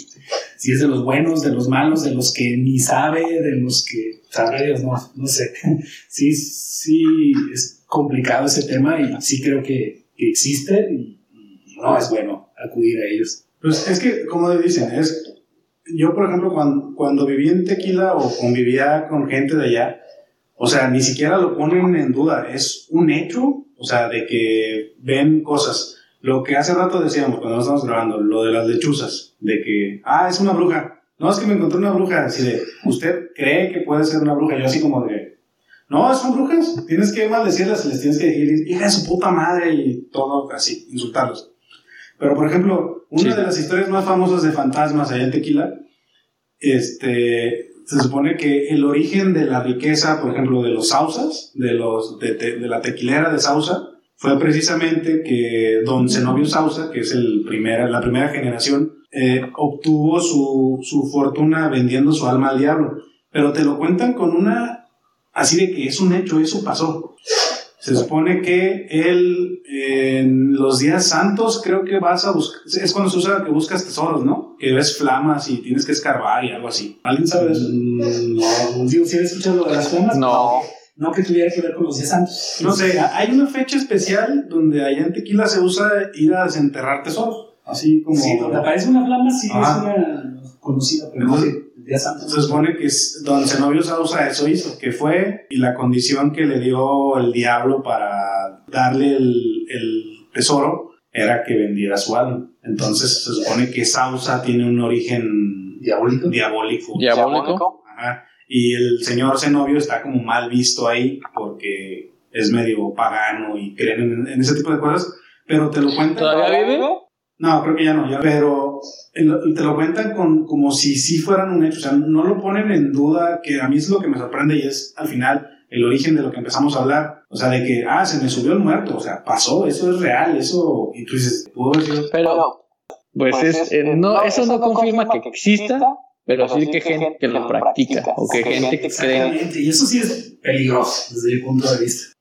si es de los buenos, de los malos, de los que ni sabe, de los que sabe Dios, no, no sé. Sí, sí es complicado ese tema y sí creo que, que existe y, y no es bueno acudir a ellos. Pues es que, como dicen, es. Yo, por ejemplo, cuando, cuando viví en Tequila o convivía con gente de allá, o sea, ni siquiera lo ponen en duda. Es un hecho, o sea, de que ven cosas. Lo que hace rato decíamos cuando estábamos grabando, lo de las lechuzas, de que, ah, es una bruja. No, es que me encontré una bruja. Así de, ¿usted cree que puede ser una bruja? Yo, así como de, no, son brujas. Tienes que maldecirlas, les tienes que decir, hija de su puta madre y todo así, insultarlos. Pero, por ejemplo, una Sí. de las historias más famosas de fantasmas allá en Tequila, este, se supone que el origen de la riqueza, por ejemplo, de los sausas, de, los, de, te- de la tequilera de Sausa, fue precisamente que don Zenobio Sausa, que es el primera, la primera generación, eh, obtuvo su, su fortuna vendiendo su alma al diablo. Pero te lo cuentan con una, así de que es un hecho, eso pasó. Se supone que él, en los días santos, creo que vas a buscar, es cuando se usa que buscas tesoros, ¿no? Que ves flamas y tienes que escarbar y algo así. ¿Alguien sabe eso? Mm, no, digo, ¿sí has escuchado lo de las flamas? No. No que tuviera que ver con los días santos. No sé, hay una fecha especial donde allá en Tequila se usa ir a desenterrar tesoros. Así como. Sí, donde aparece una flama, sí, Ajá. es una conocida, pero no de días. Se supone que es- Don Zenobio Sausa eso hizo, que fue y la condición que le dio el diablo para darle el, el tesoro era que vendiera su alma. Entonces se supone que Sausa tiene un origen Diabólico. diabólico. Diabólico. Ajá. Y el señor Zenobio está como mal visto ahí porque es medio pagano y creen en, en ese tipo de cosas, pero te lo cuentan. ¿Todavía vive? No, creo que ya no, ya, pero te lo cuentan con, como si sí fueran un hecho, o sea, no lo ponen en duda, que a mí es lo que me sorprende y es al final el origen de lo que empezamos a hablar, o sea, de que, ah, se me subió el muerto, o sea, pasó, eso es real, eso, y tú dices, pudo haber sido... Pero, pues es, eh, no, eso no confirma que exista, pero sí que gente que lo practica, o que gente que cree. Exactamente, y eso sí es peligroso desde mi punto de vista.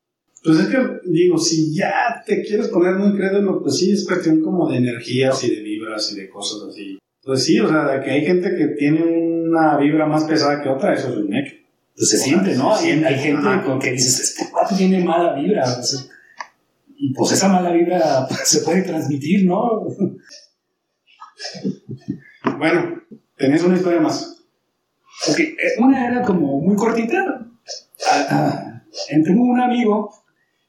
Pues es que, digo, si ya te quieres poner muy crédulo, pues sí, es cuestión como de energías y de vibras y de cosas así. Pues sí, o sea, que hay gente que tiene una vibra más pesada que otra, eso es un hecho. Pues se siente, ¿no? Se Hay, siente, hay gente con que dices, este cuate tiene mala vibra. o sea, y pues esa mala vibra se puede transmitir, ¿no? Bueno, tenés una historia más. Ok, eh, una era como muy cortita. Ah, ah, entre un amigo,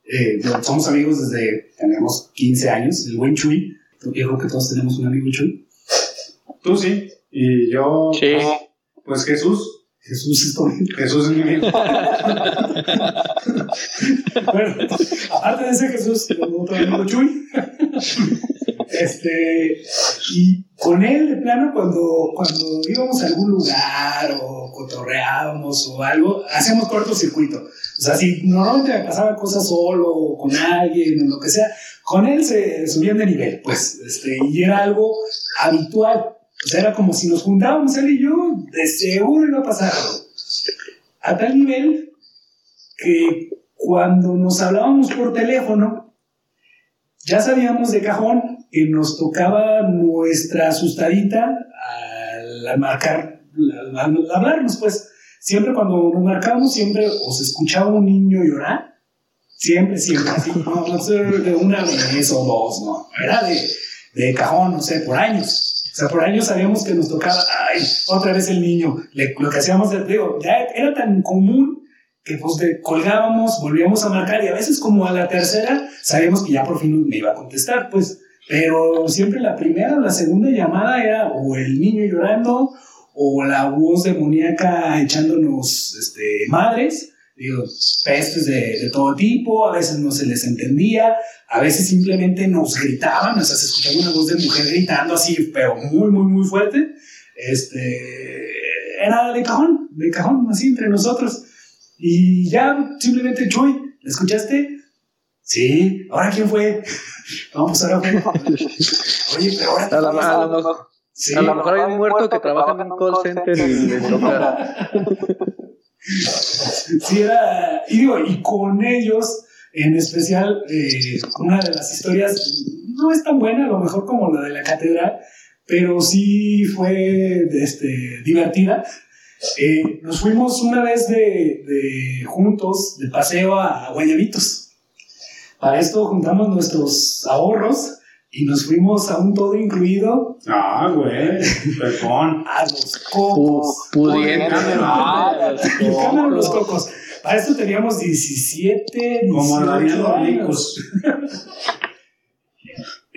eh, somos amigos desde, tenemos 15 años, el buen Chuy. Yo creo que todos tenemos un amigo Chuy. Tú sí, y yo, Sí. pues Jesús, Jesús es todo. Jesús es mi amigo. Bueno, aparte de ese Jesús, tengo otro amigo Chuy. Este, y con él, de plano, cuando, cuando íbamos a algún lugar o cotorreábamos o algo, hacíamos cortocircuito. O sea, si normalmente me pasaba cosas solo o con alguien o lo que sea, con él se subían de nivel, pues, este, y era algo habitual. O sea, era como si nos juntábamos él y yo, de seguro iba a pasar algo. A tal nivel que cuando nos hablábamos por teléfono, ya sabíamos de cajón que nos tocaba nuestra asustadita al marcar, al hablarnos, pues. Siempre cuando nos marcábamos, siempre o se escuchaba un niño llorar, siempre, siempre, así, no, no sé, de una vez o dos, no, era de, de cajón, no sé, por años. O sea, por años sabíamos que nos tocaba, ay, otra vez el niño. Le- lo que hacíamos, digo, ya era tan común que pues de- colgábamos, volvíamos a marcar y a veces como a la tercera sabíamos que ya por fin me iba a contestar, pues. Pero siempre la primera o la segunda llamada era o el niño llorando o la voz demoníaca echándonos este, madres, digo, pestes de, de todo tipo, a veces no se les entendía, a veces simplemente nos gritaban, o sea, se escuchaba una voz de mujer gritando así, pero muy, muy, muy fuerte. Este, era de cajón, de cajón, así entre nosotros. Y ya simplemente, Chuy, ¿la escuchaste? Sí, ¿ahora quién fue? Pues ahora fue. Oye, pero ahora. A lo, a lo mejor, Sí, a lo mejor hay un muerto que trabaja en un call center y le toca. Sí, era. Y digo, y con ellos, en especial, eh, una de las historias no es tan buena, a lo mejor como la de la catedral, pero sí fue este, divertida. Eh, nos fuimos una vez de, de juntos de paseo a Guayabitos. Para esto juntamos nuestros ahorros y nos fuimos a un todo incluido Ah, güey, perdón. a los cocos. pudiente. Ah, los cámara los cocos. Para esto teníamos 17, Como 18 Darían los años.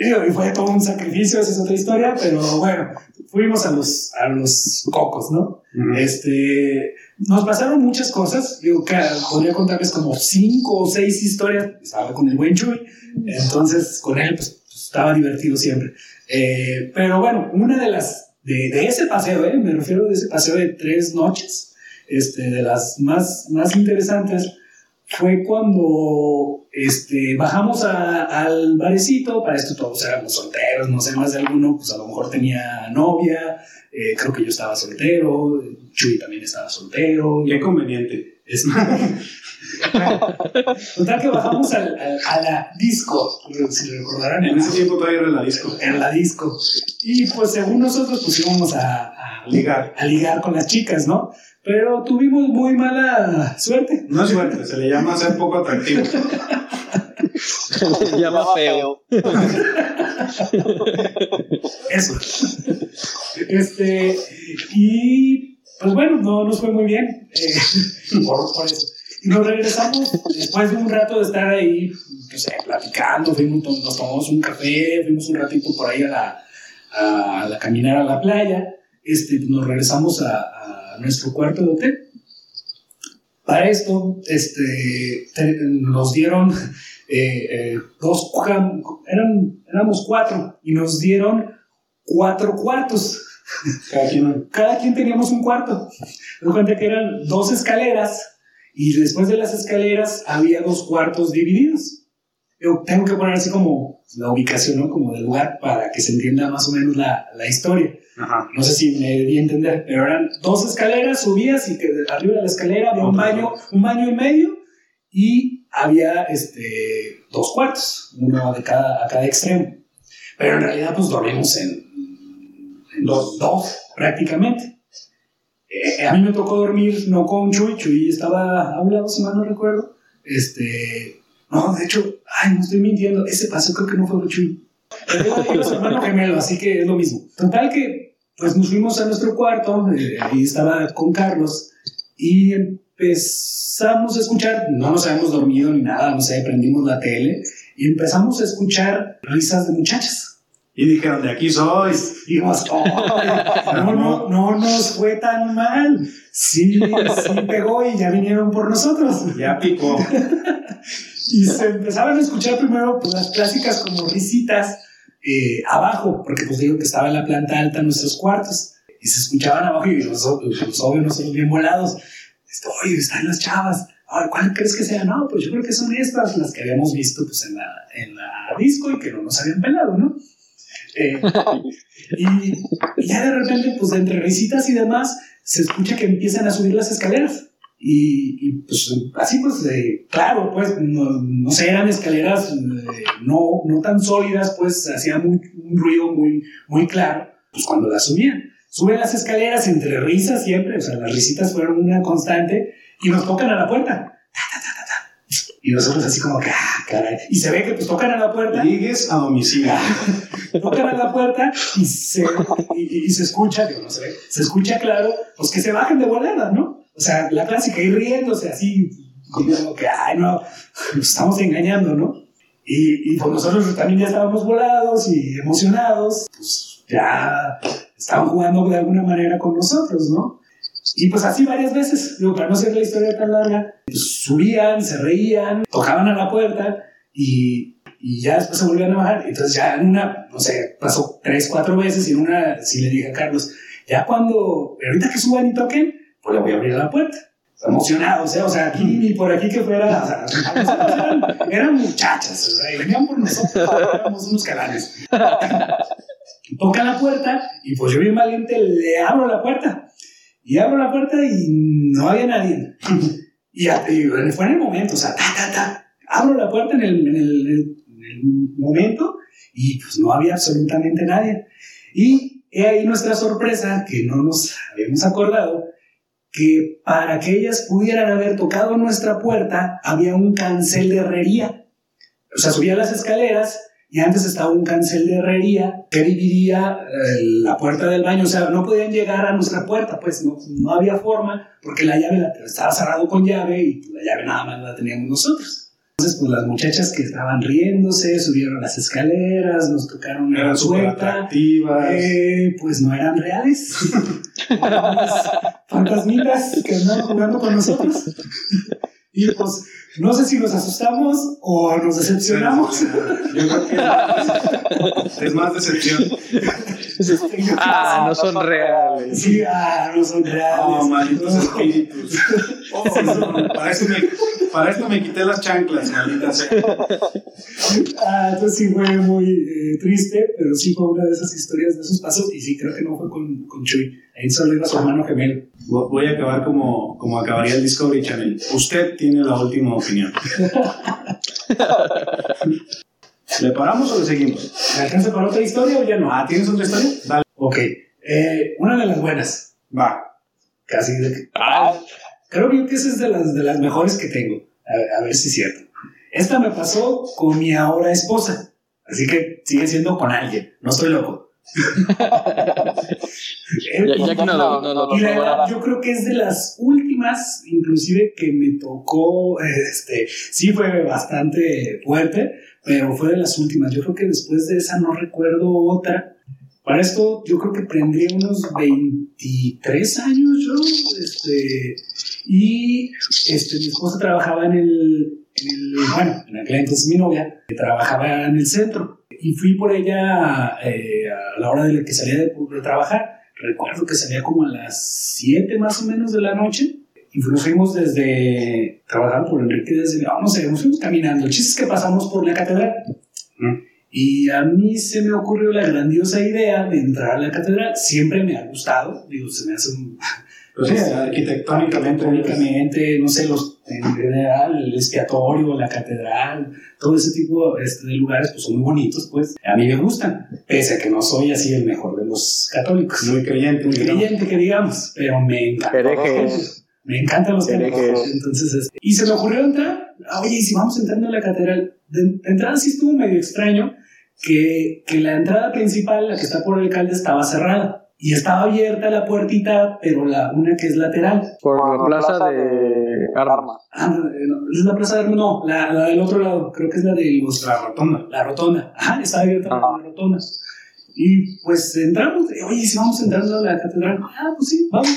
Y fue todo un sacrificio, esa es otra historia, pero bueno, fuimos a los, a los cocos, ¿no? Este, nos pasaron muchas cosas, digo podría contarles como cinco o seis historias, estaba con el buen Chuy, entonces con él pues, estaba divertido siempre. Eh, pero bueno, una de las, de, ese paseo, ¿eh? me refiero de ese paseo de tres noches, este, de las más, más interesantes, fue cuando este, bajamos al barecito, para esto todos éramos solteros, no sé, más de alguno, pues a lo mejor tenía novia, eh, creo que yo estaba soltero, Chuy también estaba soltero, Qué conveniente. total que bajamos al, a la disco, si recordarán. En ese tiempo todavía era la disco. En la disco. Y pues según nosotros pues íbamos a, a, ligar. a ligar con las chicas, ¿no? Pero tuvimos muy mala suerte. No es suerte, se le llama ser poco atractivo. le llama feo. Eso. Este, y pues bueno, no nos fue muy bien eh, por, eso. Y nos regresamos después de un rato de estar ahí, no sé, platicando, fuimos, nos tomamos un café, fuimos un ratito por ahí a la, a, caminar a la playa, este, nos regresamos a, nuestro cuarto de hotel. Para esto, este, te, nos dieron eh, eh, dos, eran, éramos cuatro, y nos dieron cuatro cuartos. Cada quien, Cada quien teníamos un cuarto. Me cuenta que eran dos escaleras y después de las escaleras había dos cuartos divididos. Yo tengo que poner así como la ubicación, ¿no? Como del lugar para que se entienda más o menos la, la historia. Ajá. No sé si me debí entender, pero eran dos escaleras, subías y que arriba de la escalera había un baño, un baño y medio y había este, dos cuartos, uno de cada, a cada extremo. Pero en realidad pues dormimos en, en dos, dos prácticamente. Eh, a mí me tocó dormir no con Chuy, Chuy estaba a un lado, si mal no recuerdo. Este, no, de hecho, ay, no estoy mintiendo, ese paso creo que no fue Chuy. Pero era su hermano gemelo, así que es lo mismo. Total que, pues nos fuimos a nuestro cuarto, eh, ahí estaba con Carlos, y empezamos a escuchar, no nos habíamos dormido ni nada, no sé, prendimos la tele, y empezamos a escuchar risas de muchachas. Y dijeron, de aquí sois. Y dijimos, oh, no, no, no nos fue tan mal. Sí, sí pegó y ya vinieron por nosotros. Ya picó. y se empezaban a escuchar primero pues, las clásicas como risitas eh, abajo, porque pues digo que estaba en la planta alta nuestros cuartos. Y se escuchaban abajo y los, los obvios nosotros bien volados. Oye, están las chavas. Ahora, ¿cuál crees que sea? No, pues yo creo que son estas las que habíamos visto pues, en, la, en la disco y que no nos habían pelado, ¿no? Eh, y, ya de repente, pues entre risitas y demás, se escucha que empiezan a subir las escaleras. Y, pues así, pues, claro, pues, no, no, sé, eran escaleras eh, no, no tan sólidas, pues hacían un, un, ruido muy, muy claro, pues cuando las subían. Suben las escaleras entre risas siempre, o sea, las risitas fueron una constante, y nos tocan a la puerta. Y nosotros así como que, ah, caray. Y se ve que pues tocan a la puerta. Llegues a domicilio. tocan a la puerta y se, y, y se escucha, digo, no se ve, se escucha claro, pues que se bajen de volada, ¿no? O sea, la clásica, ir riéndose así, como que, ay, no, nos estamos engañando, ¿no? Y, y pues nosotros también ya estábamos volados y emocionados, pues ya estaban jugando de alguna manera con nosotros, ¿no? Y pues así varias veces, digo, para no hacer la historia tan larga, pues subían, se reían, tocaban a la puerta y, y ya después se volvían a bajar. Entonces ya en una, no sé, pasó tres, cuatro veces y en una sí le dije a Carlos, ya cuando, ahorita que suban y toquen, pues le voy a abrir la puerta. Emocionados, ¿eh? o sea, aquí ni por aquí que fuera, o sea, eran, eran, muchachas, o sea, y venían por nosotros, éramos unos calanes. Toca la puerta y pues yo bien valiente le abro la puerta. Y abro la puerta y no había nadie. y, y fue en el momento, o sea, ta, ta, ta. Abro la puerta en el, en el, en el momento y pues no había absolutamente nadie. Y he ahí nuestra sorpresa, que no nos habíamos acordado, que para que ellas pudieran haber tocado nuestra puerta había un cancel de herrería. O sea, subía las escaleras y antes estaba un cancel de herrería que dividía eh, la puerta del baño, o sea, no podían llegar a nuestra puerta, pues no, no había forma, porque la llave la, estaba cerrado con llave y la llave nada más la teníamos nosotros. Entonces, pues las muchachas que estaban riéndose, subieron las escaleras, nos tocaron eran súper atractivas. Eh, pues no eran reales. fantasmitas que andaban jugando con nosotros. Y pues no sé si nos asustamos o nos decepcionamos. Yo creo que es más decepción. ah, no son reales. Sí, ah, no son reales. Oh, malditos espíritus. Oh, no, para eso me, para esto me quité las chanclas, maldita sea. ah, entonces sí fue muy eh, triste, pero sí fue una de esas historias de esos pasos. Y sí, creo que no fue con, con Chuy. Ahí solo iba su hermano gemelo. Voy a acabar como, como acabaría el Discovery Channel. Usted tiene la última opinión. ¿Le paramos o le seguimos? ¿Me alcanza para otra historia o ya no? Ah, ¿tienes otra historia? Dale. Ok. Eh, una de las buenas. Va. Casi de que. Ah, creo que esa es de las, de las mejores que tengo. A, ver si es cierto. Esta me pasó con mi ahora esposa. Así que sigue siendo con alguien. No estoy loco. yo creo que es de las últimas, inclusive que me tocó, este, sí fue bastante fuerte, pero fue de las últimas. Yo creo que después de esa no recuerdo otra. Para esto yo creo que tendría unos 23 años yo, este, y este, mi esposa trabajaba en el, en el, bueno, en aquel entonces mi novia, que trabajaba en el centro, y fui por ella eh, a la hora de que salía de, trabajar. Recuerdo que salía como a las 7 más o menos de la noche, fuimos desde, trabajar por Enrique desde, no, no sé, nos fuimos caminando. El chiste es que pasamos por la catedral. Y a mí se me ocurrió la grandiosa idea de entrar a la catedral. Siempre me ha gustado, digo, se me hace un... Pues arquitectónicamente, arquitectónicamente, no sé, los, en general, el expiatorio, la catedral, todo ese tipo este, de lugares, pues son muy bonitos, pues a mí me gustan, pese a que no soy así el mejor de los católicos. Muy creyente, muy creyente que digamos, pero me encanta. Me encantan los templos. Entonces, este, y se me ocurrió entrar, ah, oye, y si vamos entrando a la catedral, de, entrada sí estuvo medio extraño, que, que la entrada principal, la que está por el alcalde, estaba cerrada. Y estaba abierta la puertita, pero la una que es lateral. Por la plaza de armas. Ah, es la plaza de armas, no, la, la, del otro lado, creo que es la de los... La rotonda. La rotonda, ajá, estaba abierta la rotonda. Y pues entramos, oye, si vamos entrando a la catedral, ah, pues sí, vamos.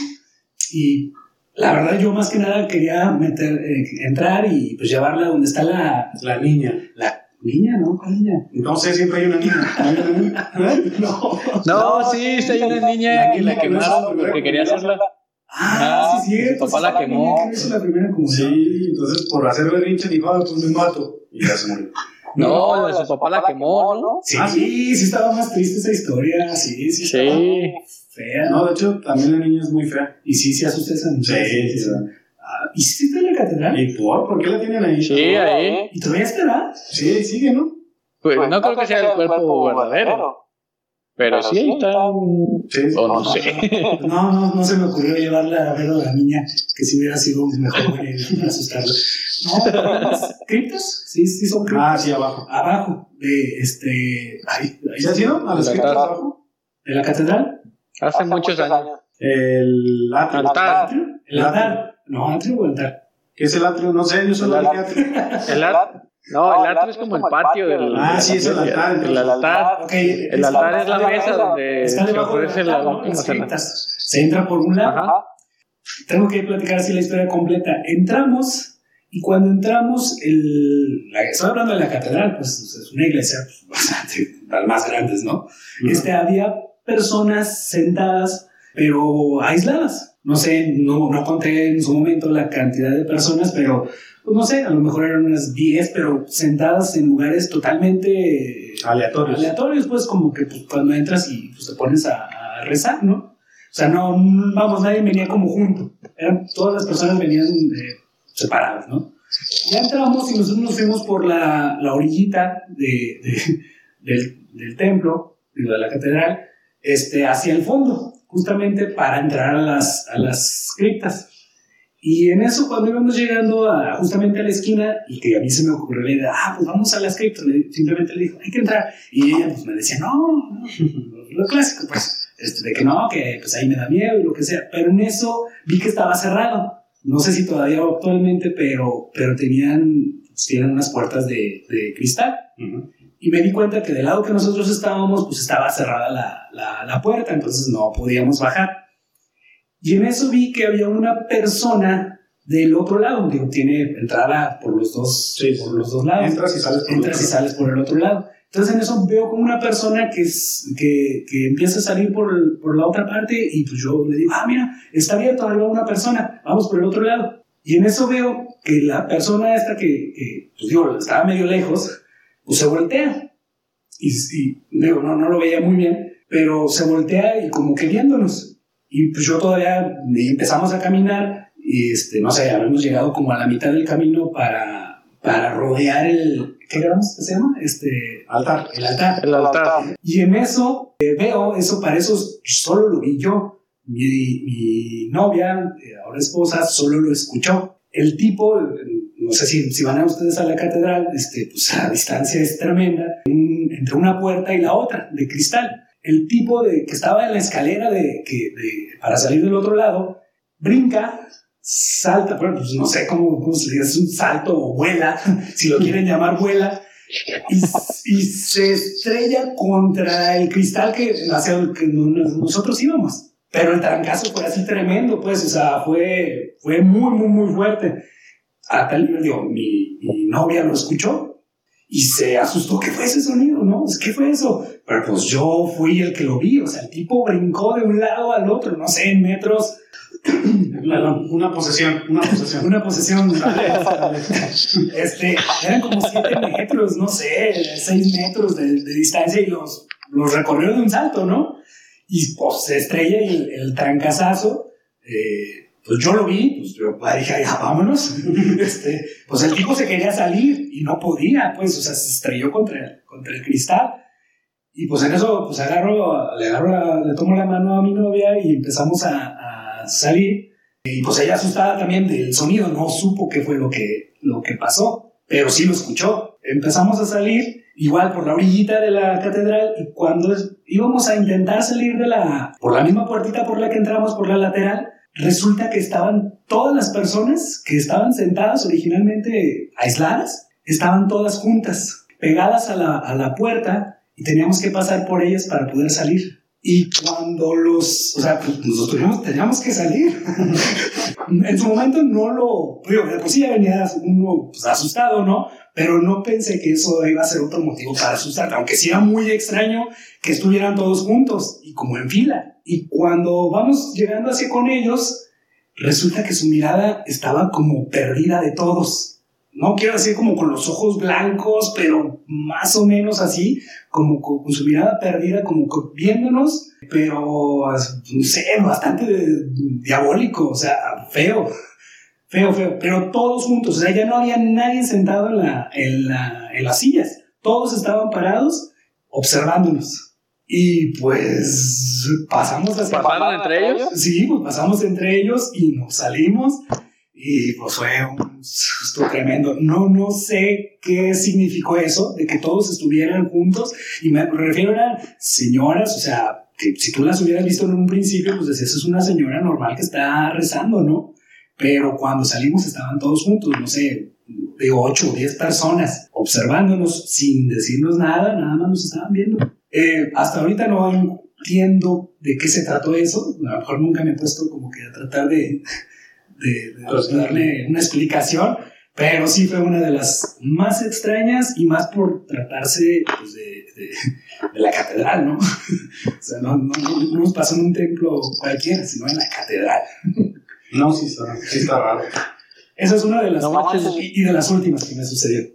Y la verdad yo más que nada quería meter, eh, entrar y pues llevarla donde está la... La niña. La niña, ¿no? ¿Cuál niña? No sé, siempre hay una niña. no. No, sí, sí hay una niña que la quemaron porque quería hacerla. Ah, ah, sí, sí. Su papá la quemó. la primera sí, entonces por hacer berrinche dijo, ah, pues me mato. Y ya se murió. No, no su papá la quemó, ¿no? Sí, ah, sí, sí estaba más triste esa historia. Sí, sí. Sí fea. No, de hecho, también la niña es muy fea. Y sí, se asusta esa niña. Sí, sí, sí. Ah, ¿Y si está en la catedral? ¿Y por? ¿Por qué la tienen ahí? Sí, ahí. ¿Y todavía estará? Sí, sigue, ¿no? Pues, pues no creo que sea el cuerpo verdadero. Pero, sí, ahí está. Sí, o no, sé. No, no, no se me ocurrió llevarla a ver a la niña, que si hubiera sido mejor asustarla. No, las criptas, sí, sí son criptas. Ah, sí, abajo. Abajo, de este. Ahí, ahí ¿Sí ha sido? ¿A las criptas abajo? ¿De la catedral? Hace, muchos, años. El altar. El altar. No, atrio o altar. ¿Qué es el atrio? No sé, yo solo dije atrio. El atrio. No, el atrio es como el patio del. Ah, sí, es el altar. El altar. el altar es la mesa donde se ofrece la última cena. Se entra por un lado. Tengo que platicar así la historia completa. Entramos y cuando entramos, el, estoy hablando de la catedral, pues es una iglesia pues, bastante, las más grandes, ¿no? Este, había personas sentadas, pero aisladas. No sé, no, no conté en su momento la cantidad de personas, pero pues no sé, a lo mejor eran unas 10, pero sentadas en lugares totalmente aleatorios. Aleatorios, pues como que pues, cuando entras y pues, te pones a, rezar, ¿no? O sea, no, vamos, nadie venía como junto. Eran, todas las personas venían eh, separadas, ¿no? Ya entramos y nosotros nos fuimos por la, la orillita de, del, del templo, de la catedral, este, hacia el fondo, justamente para entrar a las, a las criptas. Y en eso, cuando íbamos llegando a, justamente a la esquina, y que a mí se me ocurrió la idea, ah, pues vamos a las criptas, simplemente le dijo, hay que entrar. Y ella pues me decía, no, no lo clásico, pues, este, de que no, que pues ahí me da miedo y lo que sea. Pero en eso vi que estaba cerrado. No sé si todavía actualmente, pero, pero tenían, pues, tienen unas puertas de, de cristal. Uh y me di cuenta que del lado que nosotros estábamos, pues estaba cerrada la, la, la, puerta, entonces no podíamos bajar. Y en eso vi que había una persona del otro lado, digo, tiene entrada por los dos, por los dos lados. Entras y sales por, Entras y sales por el otro lado. Entonces en eso veo como una persona que, es, que, que empieza a salir por, por, la otra parte y pues yo le digo, ah, mira, está abierto, ahí va una persona, vamos por el otro lado. Y en eso veo que la persona esta que, que pues digo, estaba medio lejos, pues se voltea. Y, y digo, no, no lo veía muy bien, pero se voltea y como que viéndonos. Y pues yo todavía empezamos a caminar y este, no sé, habíamos llegado como a la mitad del camino para, para rodear el, ¿qué gramos se llama? Este, altar. El altar. El altar. Y en eso eh, veo, eso para eso solo lo vi yo. Mi, mi novia, eh, ahora esposa, solo lo escuchó. El tipo, no sé si, si van a ustedes a la catedral, este, pues la distancia es tremenda, entre una puerta y la otra, de cristal. El tipo de, que estaba en la escalera de, que, de, para salir del otro lado, brinca, salta, bueno, pues no sé cómo, cómo se dice, es un salto o vuela, si lo quieren llamar vuela, y, y, se estrella contra el cristal que, hacia el que nosotros íbamos. Pero el trancazo fue así tremendo, pues, o sea, fue, fue muy, muy, muy fuerte. A tal nivel, digo, mi, mi novia lo escuchó y se asustó. ¿Qué fue ese sonido? ¿No? ¿Qué fue eso? Pero pues yo fui el que lo vi. O sea, el tipo brincó de un lado al otro, no sé, en metros. Perdón, una posesión, una posesión. una posesión. este, eran como siete metros, no sé, seis metros de, de distancia y los, los recorrió de un salto, ¿no? Y pues se estrella el, el trancazazo. Eh, pues yo lo vi, pues yo dije, ya vámonos. este, pues el tipo se quería salir y no podía, pues, o sea, se estrelló contra contra el cristal. Y pues en eso, pues agarro, le agarro, le tomo la mano a mi novia y empezamos a, a salir. Y pues ella asustada también del sonido, no supo qué fue lo que, lo que pasó, pero sí lo escuchó. Empezamos a salir igual por la orillita de la catedral y cuando íbamos a intentar salir de la, por la misma puertita por la que entramos, por la lateral, resulta que estaban todas las personas que estaban sentadas originalmente aisladas, estaban todas juntas, pegadas a la, a la puerta y teníamos que pasar por ellas para poder salir. Y cuando los, o sea, pues nosotros teníamos, que salir. en su momento no lo, pues sí ya venía uno pues, asustado, ¿no? Pero no pensé que eso iba a ser otro motivo para asustar, aunque sí era muy extraño que estuvieran todos juntos y como en fila. Y cuando vamos llegando así con ellos, resulta que su mirada estaba como perdida de todos no quiero decir como con los ojos blancos, pero más o menos así, como con, su mirada perdida, como viéndonos, pero no sé, bastante diabólico, o sea, feo, feo, feo, pero todos juntos, o sea, ya no había nadie sentado en, la, en, la, en las sillas, todos estaban parados observándonos. Y pues pasamos hacia ¿Pasaron entre ellos? Sí, pues pasamos entre ellos y nos salimos y pues fue un susto tremendo. No, no sé qué significó eso, de que todos estuvieran juntos. Y me refiero a señoras, o sea, que si tú las hubieras visto en un principio, pues decías, es una señora normal que está rezando, ¿no? Pero cuando salimos estaban todos juntos, no sé, de 8 o 10 personas, observándonos sin decirnos nada, nada más nos estaban viendo. Eh, hasta ahorita no entiendo de qué se trató eso, a lo mejor nunca me he puesto como que a tratar de de, darle una explicación, pero sí fue una de las más extrañas y más por tratarse pues, de, de, la catedral, ¿no? o sea, no, no, no, nos pasó en un templo cualquiera, sino en la catedral. no, sí está, sí está raro. Esa es una de las y, de las últimas que me sucedió.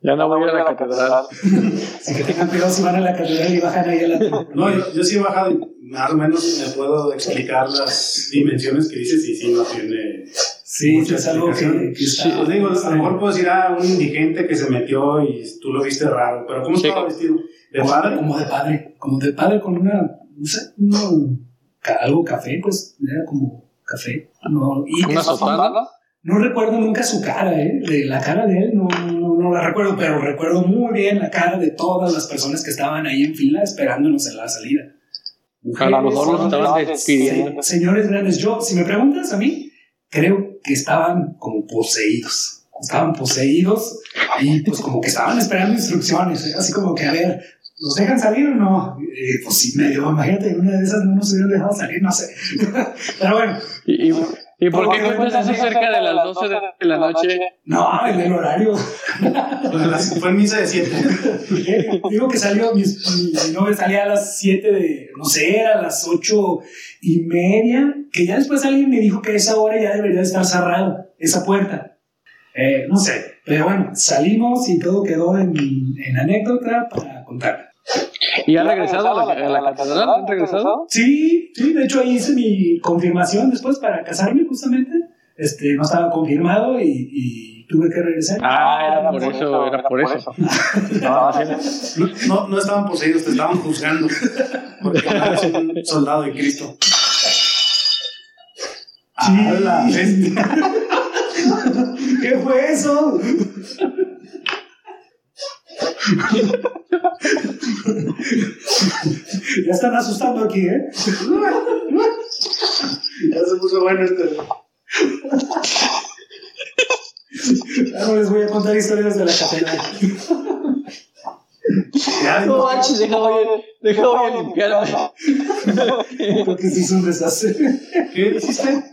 Ya no voy a la catedral. Así que tengan cuidado si van a la catedral y bajan ahí a la No, yo, yo sí he bajado y más o menos me puedo explicar las dimensiones que dices y sí no tiene. Sí, es algo que, digo, a lo mejor puedo decir a un indigente que se metió y tú lo viste raro, pero ¿cómo estaba vestido? ¿De padre? Como de padre, como de padre con una, no sé, algo café, pues, era como café. No, y ¿Una? No recuerdo nunca su cara, ¿eh? De la cara de él, no, no, no la recuerdo, pero recuerdo muy bien la cara de todas las personas que estaban ahí en fila esperándonos en la salida. A lo mejor los estaban despidiendo. Señores grandes, yo, si me preguntas a mí, creo que estaban como poseídos. Estaban poseídos y pues como que estaban esperando instrucciones, ¿eh? así como que a ver, ¿Nos dejan salir o no? Eh, pues sí, medio, imagínate, una de esas no nos hubieran dejado salir, no sé. Pero bueno. Y, ¿Y por qué fue eso cerca de las 12 de la noche? No, en el horario. fue misa de 7. Digo que salió, mi, mi, novia salía a las 7 de, no sé, a las 8 y media, que ya después alguien me dijo que esa hora ya debería estar cerrado. esa puerta. Eh, no sé, pero bueno, salimos y todo quedó en, en anécdota para contar. ¿Y ha regresado a la, catedral? ¿Han regresado? Sí, sí, de hecho ahí hice mi confirmación después para casarme justamente. Este, no estaba confirmado y, tuve que regresar. Ah, era por eso, era por eso. No, no, estaban poseídos, te estaban juzgando. Porque eres un soldado de Cristo. Sí. ¿Qué fue eso? ya están asustando aquí, ¿eh? ya se puso bueno este. Ahora les voy a contar historias de la catedral. no manches, deja voy, deja voy a limpiarme. Porque se hizo un desastre. ¿Qué hiciste?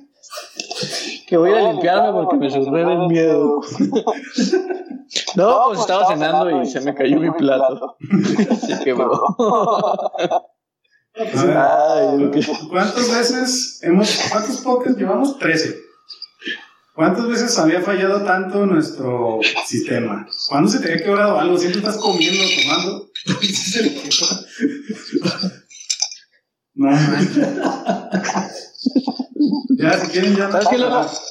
Que voy a limpiarme porque me sufre el miedo. No, pues estaba cenando y se me cayó mi plato. Se quebró. ¿Cuántas veces hemos, cuántos podcasts llevamos? Trece. ¿Cuántas veces había fallado tanto nuestro sistema? ¿Cuándo se te había quebrado algo? ¿Siempre estás comiendo, tomando? no, Ya, si quieren, ya. ¿Sabes qué es lo, ¿sabes,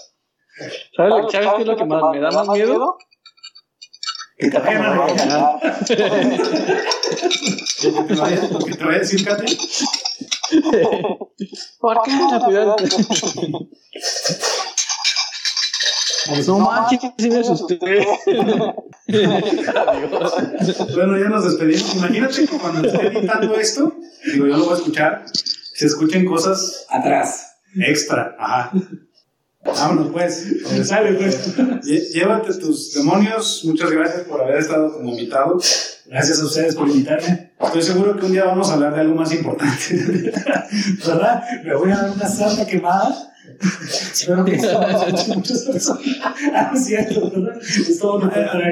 ¿sabes qué es lo que más, me da más miedo? Que te vayan a regañar. ¿Que te vaya, que te vaya a decir, Kate? ¿Por qué? No manches, sí me asusté. bueno, ya nos despedimos. Imagínate que cuando esté editando esto, digo, yo lo voy a escuchar, se escuchen cosas atrás. Extra, ajá. Vámonos pues. Sale pues. Llévate tus demonios. Muchas gracias por haber estado como invitado. Gracias a ustedes por invitarme. Estoy seguro que un día vamos a hablar de algo más importante. ¿Verdad? Me voy a dar una sarta quemada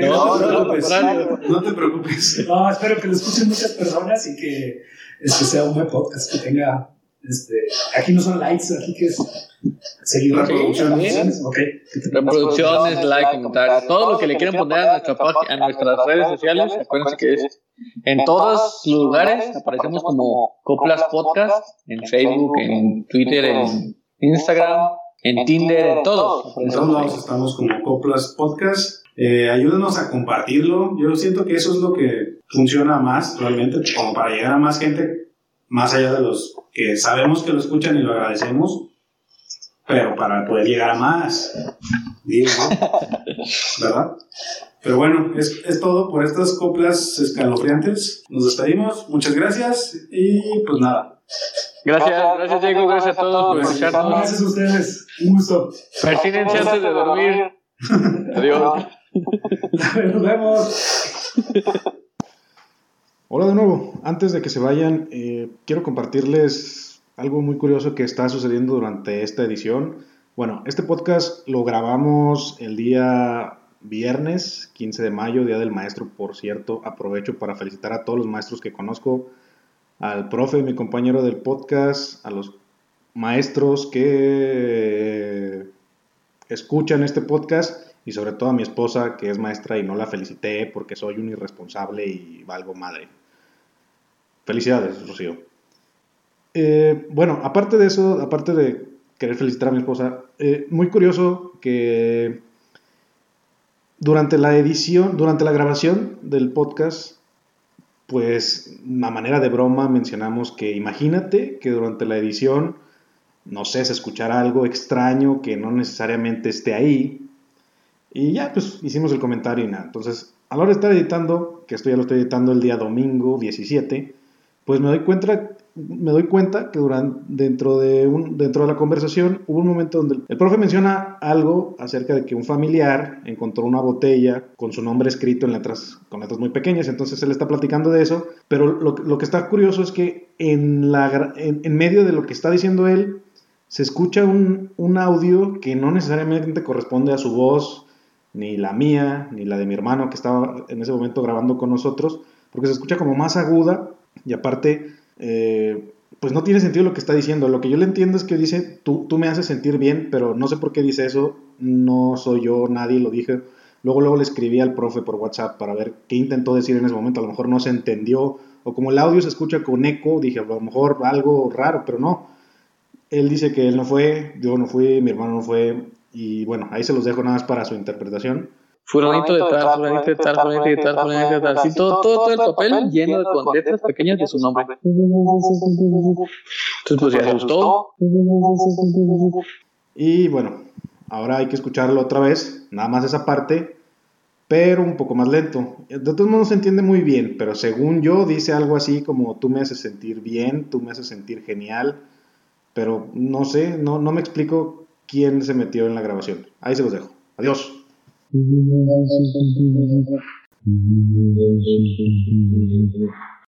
No, no, no, te preocupes. No, espero que lo escuchen muchas personas y que este sea un buen podcast que tenga. Este, aquí no son likes, aquí que es seguir reproducciones. Okay. Reproducciones, like, comentarios, todo lo que le quieran poner a, nuestra, a nuestras redes sociales. Acuérdense que es en todos los lugares aparecemos como Coplas Podcast, en Facebook, en Twitter, en Instagram, en Tinder, en todos. En todos lados estamos como Coplas Podcast. Eh, ayúdenos a compartirlo. Yo siento que eso es lo que funciona más realmente, como para llegar a más gente, más allá de los que sabemos que lo escuchan y lo agradecemos, pero para poder llegar a más. Digo, ¿verdad? Pero bueno, es, es todo por estas coplas escalofriantes. Nos despedimos. Muchas gracias y pues nada. Gracias, gracias Diego, gracias a todos por escucharnos. Gracias a ustedes, un gusto. Persínense antes de dormir. Adiós. Nos vemos. Hola de nuevo. Antes de que se vayan, eh, quiero compartirles algo muy curioso que está sucediendo durante esta edición. Bueno, este podcast lo grabamos el día viernes 15 de mayo, Día del Maestro, por cierto. Aprovecho para felicitar a todos los maestros que conozco al profe, mi compañero del podcast, a los maestros que escuchan este podcast y sobre todo a mi esposa que es maestra y no la felicité porque soy un irresponsable y valgo madre. Felicidades, Rocío. Eh, bueno, aparte de eso, aparte de querer felicitar a mi esposa, eh, muy curioso que durante la edición, durante la grabación del podcast, pues a manera de broma mencionamos que imagínate que durante la edición, no sé, se escuchara algo extraño que no necesariamente esté ahí. Y ya, pues hicimos el comentario y nada. Entonces, a la hora de estar editando, que esto ya lo estoy editando el día domingo 17, pues me doy cuenta, me doy cuenta que durante, dentro, de un, dentro de la conversación hubo un momento donde el, profe menciona algo acerca de que un familiar encontró una botella con su nombre escrito en letras, con letras muy pequeñas, entonces él está platicando de eso, pero lo, lo que está curioso es que en, la, en, medio de lo que está diciendo él, se escucha un, un audio que no necesariamente corresponde a su voz, ni la mía, ni la de mi hermano que estaba en ese momento grabando con nosotros, porque se escucha como más aguda y aparte eh, pues no tiene sentido lo que está diciendo. Lo que yo le entiendo es que dice, tú, tú me haces sentir bien, pero no sé por qué dice eso, no soy yo, nadie lo dije. Luego, luego le escribí al profe por WhatsApp para ver qué intentó decir en ese momento. A lo mejor no se entendió, o como el audio se escucha con eco, dije, a lo mejor algo raro, pero no. Él dice que él no fue, yo no fui, mi hermano no fue, y bueno, ahí se los dejo nada más para su interpretación. Fulanito de tal, fulanito de tal, fulanito de tal, fulanito de tal. Sí, todo, todo, todo el papel lleno de con letras pequeñas de su nombre. Entonces, pues ya se gustó. Y bueno, ahora hay que escucharlo otra vez, nada más esa parte, pero un poco más lento. De todos modos se entiende muy bien, pero según yo dice algo así como tú me haces sentir bien, tú me haces sentir genial, pero no sé, no, no me explico quién se metió en la grabación. Ahí se los dejo. Adiós. Thank you.